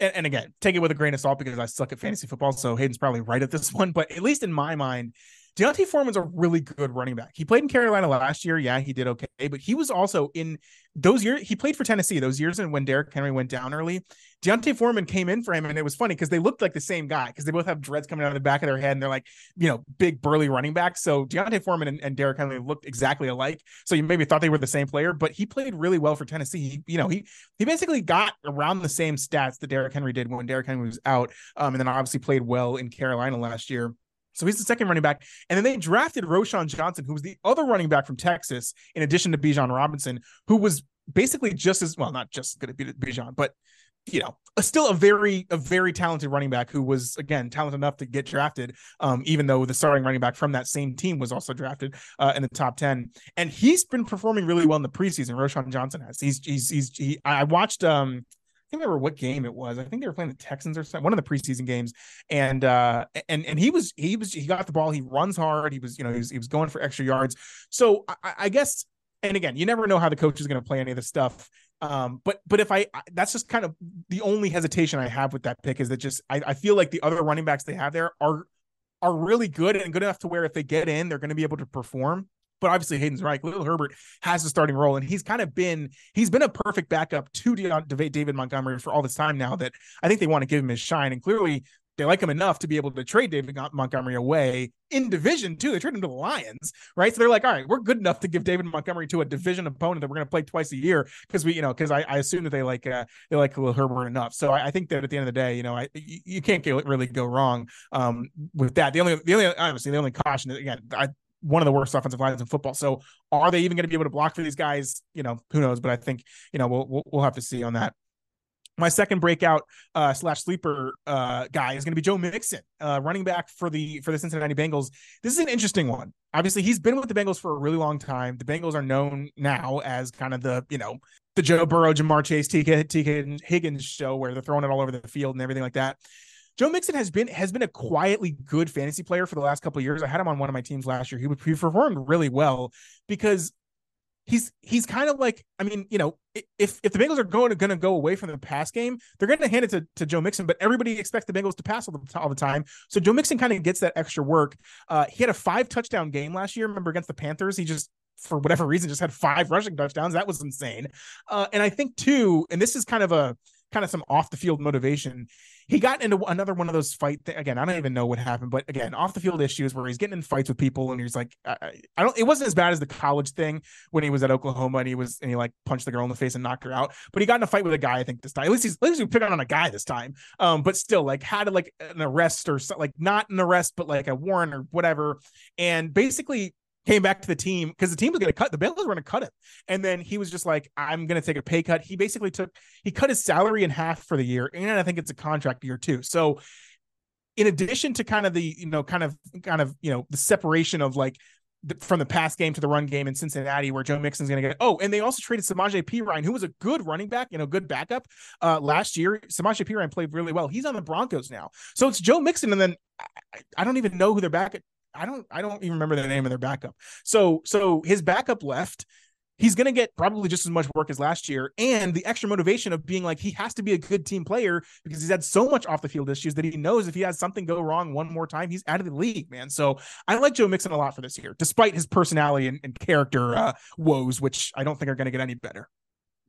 and, and, again, take it with a grain of salt because I suck at fantasy football. So Hayden's probably right at this one. But at least in my mind, D'Onta Foreman's a really good running back. He played in Carolina last year. Yeah, he did okay, but he was also in those years. He played for Tennessee those years, and when Derrick Henry went down early, D'Onta Foreman came in for him, and it was funny because they looked like the same guy because they both have dreads coming out of the back of their head, and they're like, you know, big burly running backs. So D'Onta Foreman and, and Derrick Henry looked exactly alike. So you maybe thought they were the same player, but he played really well for Tennessee. He, you know, he he basically got around the same stats that Derrick Henry did when Derrick Henry was out, um, and then obviously played well in Carolina last year. So he's the second running back. And then they drafted Roschon Johnson, who was the other running back from Texas, in addition to Bijan Robinson, who was basically just as well, not just going to be Bijan, but you know, still a very, a very talented running back who was again talented enough to get drafted. Um, even though the starting running back from that same team was also drafted uh, in the top ten, and he's been performing really well in the preseason. Roschon Johnson has. He's, he's, he's. He, I watched um can't remember what game it was. I think they were playing the Texans or something, one of the preseason games. And uh and and he was he was he got the ball, he runs hard, he was, you know, he was he was going for extra yards. So I, I guess and again, you never know how the coach is going to play any of this stuff. Um, but but if I that's just kind of the only hesitation I have with that pick is that just I, I feel like the other running backs they have there are are really good and good enough to where if they get in, they're going to be able to perform. But obviously, Hayden's right. Khalil Herbert has a starting role, and he's kind of been he's been a perfect backup to David Montgomery for all this time now. That I think they want to give him his shine, and clearly they like him enough to be able to trade David Montgomery away in division too. They trade him to the Lions, right? So they're like, all right, we're good enough to give David Montgomery to a division opponent that we're going to play twice a year because we, you know, because I, I, assume that they like uh, they like Khalil Herbert enough. So I, I, think that at the end of the day, you know, I you, you can't really go wrong um, with that. The only the only obviously the only caution again, I one of the worst offensive lines in football. So are they even going to be able to block for these guys? You know, who knows? But I think you know we'll we'll, we'll have to see on that. My second breakout uh, slash sleeper uh, guy is going to be Joe Mixon, uh, running back for the for the Cincinnati Bengals. This is an interesting one. Obviously, he's been with the Bengals for a really long time. The Bengals are known now as kind of the you know the Joe Burrow, Ja'Marr Chase, TK, TK Higgins show where they're throwing it all over the field and everything like that. Joe Mixon has been has been a quietly good fantasy player for the last couple of years. I had him on one of my teams last year. He, he performed really well because he's he's kind of like I mean, you know, if if the Bengals are going to going to go away from the pass game, they're going to hand it to, to Joe Mixon. But everybody expects the Bengals to pass all the, all the time, so Joe Mixon kind of gets that extra work. Uh, he had a five touchdown game last year. Remember against the Panthers, he just for whatever reason just had five rushing touchdowns. That was insane. Uh, and I think too, and this is kind of a kind of some off the field motivation he got into another one of those fight th- again. I don't even know what happened, but again, off the field issues where he's getting in fights with people, and he's like, I, I, don't. It wasn't as bad as the college thing when he was at Oklahoma and he was and he like punched the girl in the face and knocked her out. But he got in a fight with a guy. I think this time, at least he's at least he picked on a guy this time. Um, but still, like had like an arrest or like not an arrest, but like a warrant or whatever, and basically came back to the team because the team was going to cut the Bengals were going to cut him, and then he was just like, "I'm going to take a pay cut." He basically took he cut his salary in half for the year, and I think it's a contract year too. So, in addition to kind of the you know kind of kind of you know the separation of like the, from the pass game to the run game in Cincinnati, where Joe Mixon's going to get. Oh, and they also traded Samaje Perine, who was a good running back, you know, good backup uh, last year. Samaje Perine played really well. He's on the Broncos now, so it's Joe Mixon, and then I, I don't even know who their back I don't I don't even remember the name of their backup. So so his backup left. He's going to get probably just as much work as last year, and the extra motivation of being like he has to be a good team player because he's had so much off the field issues that he knows if he has something go wrong one more time, he's out of the league, man. So I like Joe Mixon a lot for this year, despite his personality and, and character uh, woes, which I don't think are going to get any better.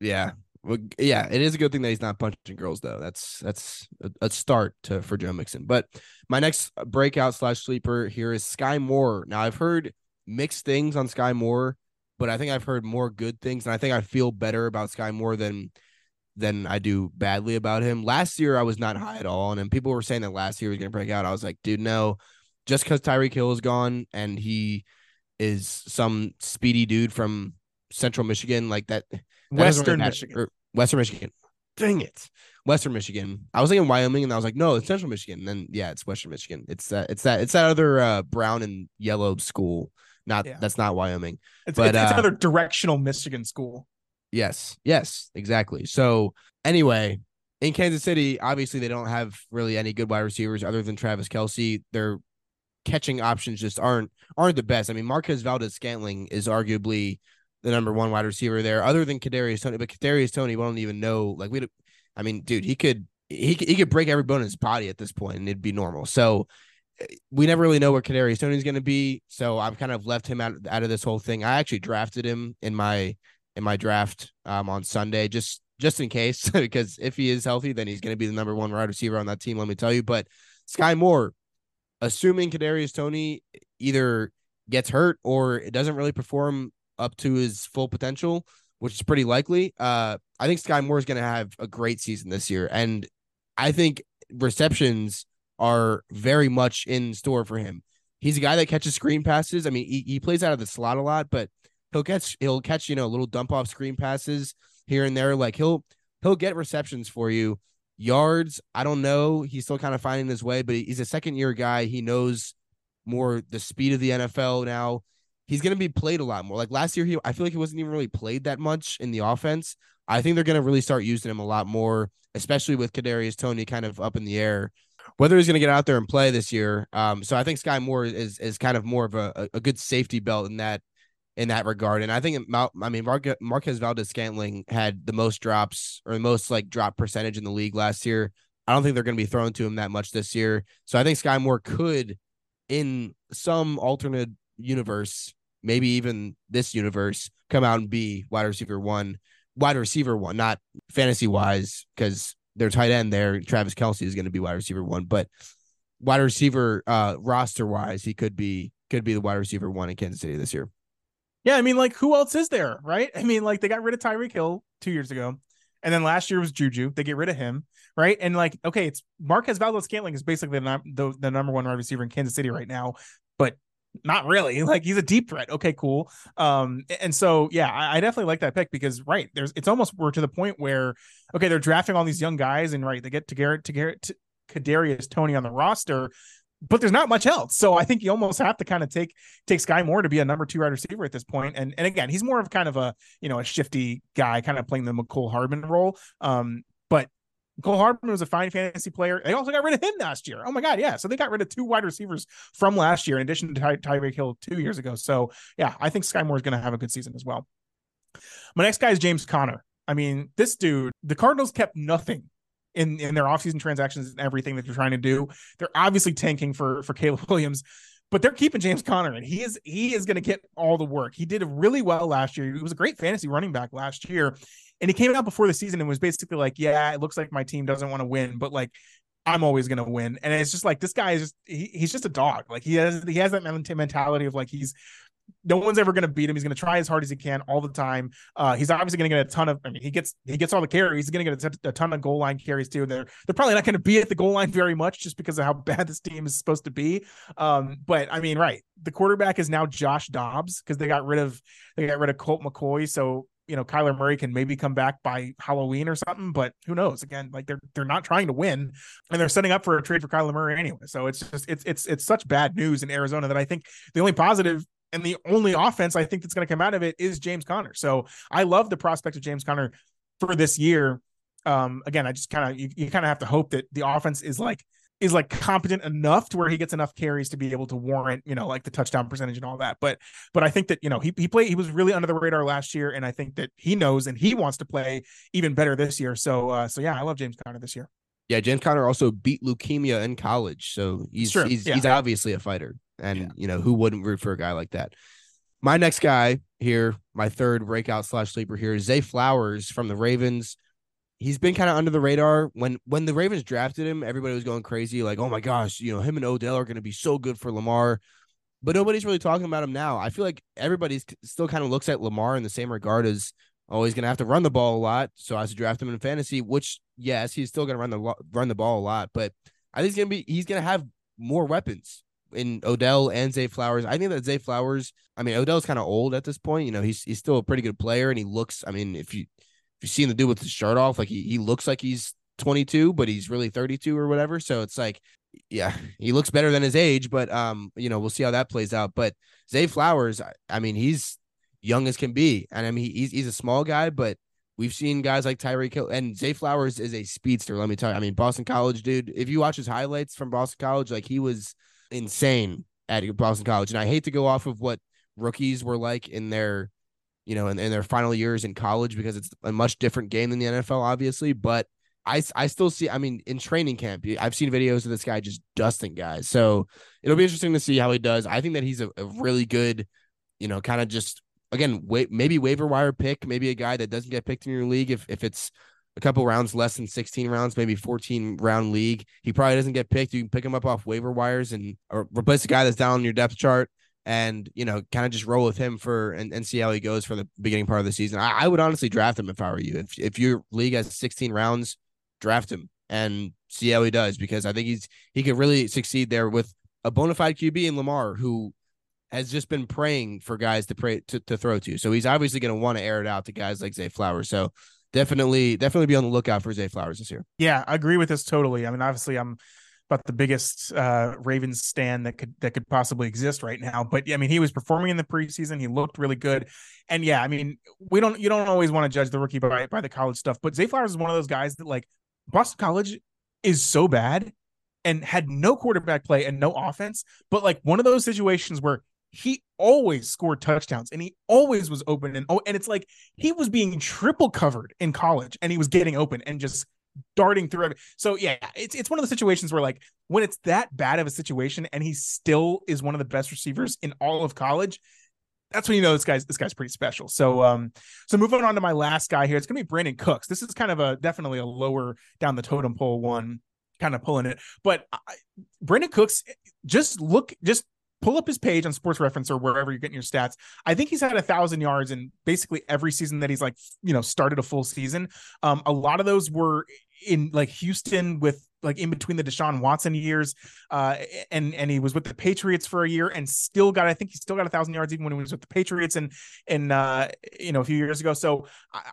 Yeah, Well, yeah, it is a good thing that he's not punching girls though. That's that's a, a start to for Joe Mixon. But my next uh, breakout slash sleeper here is Skyy Moore. Now I've heard mixed things on Skyy Moore, but I think I've heard more good things, and I think I feel better about Skyy Moore than than I do badly about him. Last year I was not high at all, and then people were saying that last year he was gonna break out. I was like, dude, no. Just because Tyreek Hill is gone and he is some speedy dude from Central Michigan, like that. That Western Michigan. Or Western Michigan. Dang it. Western Michigan. I was thinking Wyoming, and I was like, no, it's Central Michigan. And then yeah, it's Western Michigan. It's that. It's that. It's that other uh, brown and yellow school. Not yeah. that's not Wyoming. It's, but, it's, it's uh, another directional Michigan school. Yes. Yes. Exactly. So anyway, in Kansas City, obviously they don't have really any good wide receivers other than Travis Kelce. Their catching options just aren't aren't the best. I mean, Marquez Valdes-Scantling is arguably the number one wide receiver there, other than Kadarius Toney. But Kadarius Toney, we don't even know. Like we, I mean, dude, he could he he could break every bone in his body at this point, and it'd be normal. So we never really know where Kadarius Toney is going to be. So I've kind of left him out out of this whole thing. I actually drafted him in my in my draft um, on Sunday just just in case because if he is healthy, then he's going to be the number one wide receiver on that team. Let me tell you. But Skyy Moore, assuming Kadarius Toney either gets hurt or it doesn't really perform up to his full potential, which is pretty likely. Uh, I think Skyy Moore is going to have a great season this year, and I think receptions are very much in store for him. He's a guy that catches screen passes. I mean, he, he plays out of the slot a lot, but he'll catch he'll catch you know little dump off screen passes here and there. Like he'll he'll get receptions for you. Yards, I don't know. He's still kind of finding his way, but he's a second year guy. He knows more the speed of the NFL now he's going to be played a lot more. Like last year, he I feel like he wasn't even really played that much in the offense. I think they're going to really start using him a lot more, especially with Kadarius Toney kind of up in the air. Whether he's going to get out there and play this year, um, so I think Skyy Moore is is kind of more of a, a good safety belt in that in that regard. And I think I mean Mar- Marquez Valdes-Scantling had the most drops or the most like drop percentage in the league last year. I don't think they're going to be thrown to him that much this year. So I think Skyy Moore could, in some alternate universe, maybe even this universe, come out and be wide receiver one, wide receiver one, not fantasy wise, because their tight end there, Travis Kelce is going to be wide receiver one, but wide receiver uh roster wise, he could be could be the wide receiver one in Kansas City this year. Yeah, I mean, like who else is there, right? I mean, like they got rid of Tyreek Hill two years ago. And then last year was Juju. They get rid of him, right? And like, okay, it's Marquez Valdes-Scantling is basically the, the, the number one wide receiver in Kansas City right now. But not really. Like he's a deep threat. Okay, cool. Um, and so yeah, I, I, definitely like that pick because right there's it's almost we're to the point where okay they're drafting all these young guys and right they get to Garrett to Garrett to Kadarius Toney on the roster, but there's not much else. So I think you almost have to kind of take take Skyy Moore to be a number two wide receiver at this point. And and again, he's more of kind of a you know a shifty guy, kind of playing the Mecole Hardman role. Um, Cole Hardman was a fine fantasy player. They also got rid of him last year. Oh my God, yeah. So they got rid of two wide receivers from last year, in addition to Ty- Tyreek Hill two years ago. So yeah, I think Skyy Moore is going to have a good season as well. My next guy is James Conner. I mean, this dude, the Cardinals kept nothing in in their offseason transactions and everything that they're trying to do. They're obviously tanking for for Caleb Williams, but they're keeping James Conner, and he is he is going to get all the work. He did really well last year. He was a great fantasy running back last year, and he came out before the season and was basically like, "Yeah, it looks like my team doesn't want to win, but like I'm always gonna win." And it's just like this guy is just he, he's just a dog. Like he has he has that mentality of like he's no one's ever going to beat him. He's going to try as hard as he can all the time. Uh, he's obviously going to get a ton of. I mean, he gets he gets all the carries. He's going to get a, ton of goal line carries too. They're they're probably not going to be at the goal line very much just because of how bad this team is supposed to be. Um, but I mean, right, the quarterback is now Josh Dobbs because they got rid of they got rid of Colt McCoy. So you know Kyler Murray can maybe come back by Halloween or something, but who knows? Again, like they're they're not trying to win, and they're setting up for a trade for Kyler Murray anyway. So it's just it's it's it's such bad news in Arizona that I think the only positive and the only offense I think that's going to come out of it is James Conner. So I love the prospect of James Conner for this year. Um, again, I just kind of you, you kind of have to hope that the offense is like is like competent enough to where he gets enough carries to be able to warrant, you know, like the touchdown percentage and all that. But but I think that, you know, he he played he was really under the radar last year and I think that he knows and he wants to play even better this year. So uh so yeah, I love James Conner this year. Yeah, James Conner also beat leukemia in college. So he's he's yeah. he's obviously a fighter. And yeah. you know, who wouldn't root for a guy like that? My next guy here, my third breakout slash sleeper here is Zay Flowers from the Ravens. He's been kind of under the radar. When when the Ravens drafted him, everybody was going crazy, like, oh my gosh, you know, him and Odell are going to be so good for Lamar. But nobody's really talking about him now. I feel like everybody's still kind of looks at Lamar in the same regard as oh, he's gonna have to run the ball a lot. So I should draft him in fantasy, which yes, he's still gonna run the run the ball a lot, but I think he's gonna be he's gonna have more weapons in Odell and Zay Flowers. I think that Zay Flowers, I mean, Odell's kind of old at this point. You know, he's he's still a pretty good player, and he looks. I mean, if you if you see him dude with his shirt off, like he he looks like he's 22, but he's really 32 or whatever. So it's like, yeah, he looks better than his age, but um, you know, we'll see how that plays out. But Zay Flowers, I, I mean, he's young as can be, and I mean, he's he's a small guy, but We've seen guys like Tyreek Hill and Zay Flowers is a speedster. Let me tell you. I mean, Boston College dude. If you watch his highlights from Boston College, like he was insane at Boston College. And I hate to go off of what rookies were like in their, you know, in, in their final years in college because it's a much different game than the NFL, obviously. But I, I still see, I mean, in training camp, I've seen videos of this guy just dusting guys. So it'll be interesting to see how he does. I think that he's a, a really good, you know, kind of just, again, wait, maybe waiver wire pick, maybe a guy that doesn't get picked in your league if, if it's a couple rounds less than 16 rounds, maybe 14 round league. He probably doesn't get picked. You can pick him up off waiver wires and or replace a guy that's down on your depth chart and you know kind of just roll with him for and, and see how he goes for the beginning part of the season. I, I would honestly draft him if I were you. If if your league has 16 rounds, draft him and see how he does because I think he's he could really succeed there with a bona fide QB in Lamar who has just been praying for guys to pray to, to throw to. So he's obviously going to want to air it out to guys like Zay Flowers. So definitely, definitely be on the lookout for Zay Flowers this year. Yeah, I agree with this totally. I mean, obviously, I'm about the biggest uh, Ravens stand that could that could possibly exist right now. But I mean, he was performing in the preseason. He looked really good, and yeah, I mean, we don't you don't always want to judge the rookie by by the college stuff. But Zay Flowers is one of those guys that like Boston College is so bad and had no quarterback play and no offense, but like one of those situations where he always scored touchdowns and he always was open and oh and it's like he was being triple covered in college and he was getting open and just darting through it. So yeah, it's it's one of the situations where like when it's that bad of a situation and he still is one of the best receivers in all of college, that's when you know this guy's this guy's pretty special. So um so moving on to my last guy here, it's gonna be Brandin Cooks. This is kind of a definitely a lower down the totem pole one, kind of pulling it. But I, Brandin Cooks, just look, just pull up his page on Sports Reference or wherever you're getting your stats. I think he's had a thousand yards in basically every season that he's like, you know, started a full season. Um, a lot of those were in like Houston with like in between the Deshaun Watson years, uh, and and he was with the Patriots for a year and still got I think he still got a thousand yards even when he was with the Patriots and and uh, you know a few years ago. So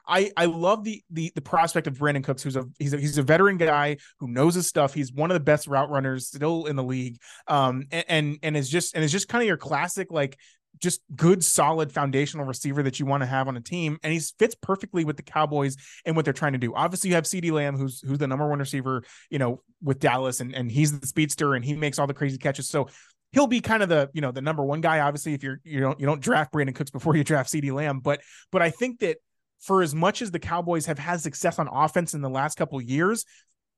I I love the the the prospect of Brandin Cooks, who's a he's a he's a veteran guy who knows his stuff. He's one of the best route runners still in the league, um, and and, and is just and is just kind of your classic like just good, solid foundational receiver that you want to have on a team. And he fits perfectly with the Cowboys and what they're trying to do. Obviously, you have CeeDee Lamb, who's who's the number one receiver, you know, with Dallas, and, and he's the speedster and he makes all the crazy catches. So he'll be kind of the, you know, the number one guy. Obviously, if you're you don't you don't draft Brandin Cooks before you draft CeeDee Lamb. But but I think that for as much as the Cowboys have had success on offense in the last couple years,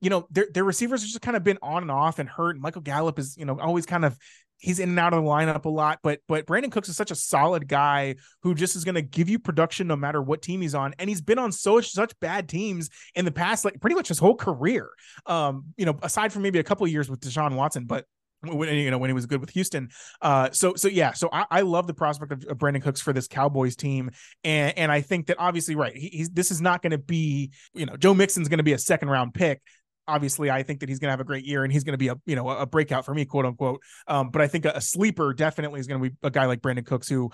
you know, their their receivers have just kind of been on and off and hurt. Michael Gallup is, you know, always kind of he's in and out of the lineup a lot, but but Brandin Cooks is such a solid guy who just is going to give you production no matter what team he's on, and he's been on so such bad teams in the past, like pretty much his whole career. Um, you know, aside from maybe a couple years with Deshaun Watson, but when you know when he was good with Houston. Uh, so so yeah, so I, I love the prospect of, of, Brandin Cooks for this Cowboys team, and and I think that obviously right, he, he's this is not going to be you know Joe Mixon's going to be a second round pick obviously I think that he's going to have a great year and he's going to be a you know a breakout for me quote unquote. Um, but I think a, a sleeper definitely is going to be a guy like Brandin Cooks who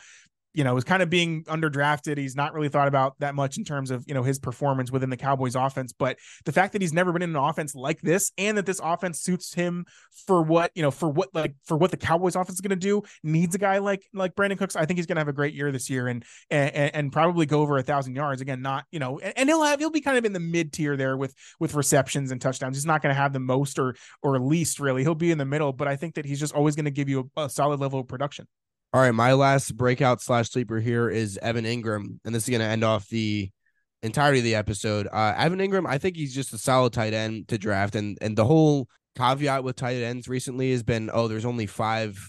you know, is kind of being underdrafted. He's not really thought about that much in terms of, you know, his performance within the Cowboys offense. But the fact that he's never been in an offense like this and that this offense suits him for what, you know, for what like for what the Cowboys offense is going to do, needs a guy like like Brandin Cooks. I think he's going to have a great year this year and and, and probably go over a thousand yards. Again, not, you know, and, and he'll have he'll be kind of in the mid tier there with with receptions and touchdowns. He's not going to have the most or or least really. He'll be in the middle, but I think that he's just always going to give you a, a solid level of production. All right, my last breakout slash sleeper here is Evan Engram, and this is going to end off the entirety of the episode. Uh, Evan Engram, I think he's just a solid tight end to draft, and and the whole caveat with tight ends recently has been, oh, there's only five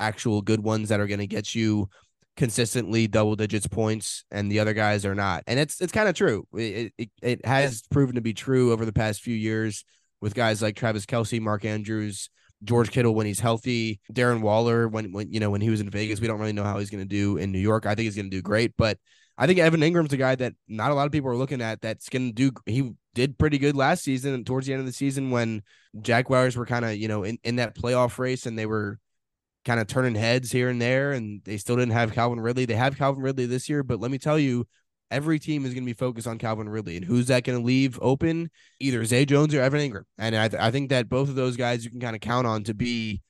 actual good ones that are going to get you consistently double digits points and the other guys are not. And it's it's kind of true. It, it it has proven to be true over the past few years with guys like Travis Kelce, Mark Andrews, George Kittle when he's healthy, Darren Waller when when you know when he was in Vegas. We don't really know how he's going to do in New York. I think he's going to do great, but I think Evan Engram's a guy that not a lot of people are looking at that's going to do. He did pretty good last season and towards the end of the season when Jaguars were kind of you know in in that playoff race and they were kind of turning heads here and there, and they still didn't have Calvin Ridley. They have Calvin Ridley this year, but let me tell you, every team is going to be focused on Calvin Ridley. And who's that going to leave open? Either Zay Jones or Evan Engram. And I, th- I think that both of those guys you can kind of count on to be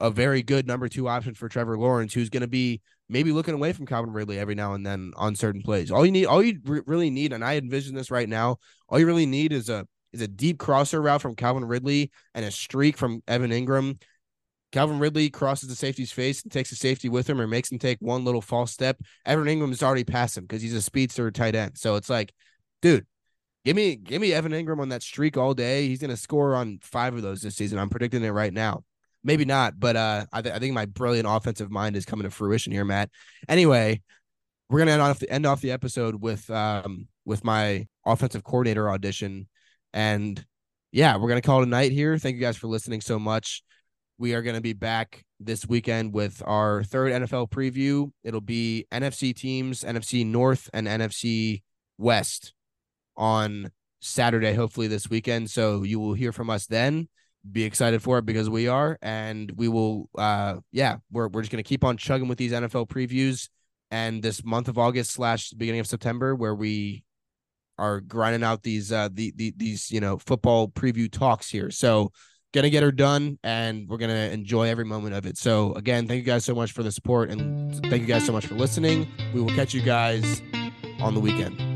a very good number two option for Trevor Lawrence, who's going to be maybe looking away from Calvin Ridley every now and then on certain plays. All you need, all you re- really need, and I envision this right now, all you really need is a is a deep crosser route from Calvin Ridley and a streak from Evan Engram Calvin Ridley crosses the safety's face and takes the safety with him or makes him take one little false step. Evan Engram has already past him because he's a speedster tight end. So it's like, dude, give me give me Evan Engram on that streak all day. He's gonna score on five of those this season. I'm predicting it right now. Maybe not, but uh, I, th- I think my brilliant offensive mind is coming to fruition here, Matt. Anyway, we're gonna end off the end off the episode with um with my offensive coordinator audition, and yeah, we're gonna call it a night here. Thank you guys for listening so much we are going to be back this weekend with our third NFL preview. It'll be NFC teams, NFC North and NFC West on Saturday, hopefully this weekend. So you will hear from us then. Be excited for it because we are, and we will. Uh, yeah, we're we're just gonna keep on chugging with these NFL previews, and this month of August slash beginning of September, where we are grinding out these uh the, the these you know football preview talks here. So gonna get her done and we're gonna enjoy every moment of it. So again thank you guys so much for the support and thank you guys so much for listening. We will catch you guys on the weekend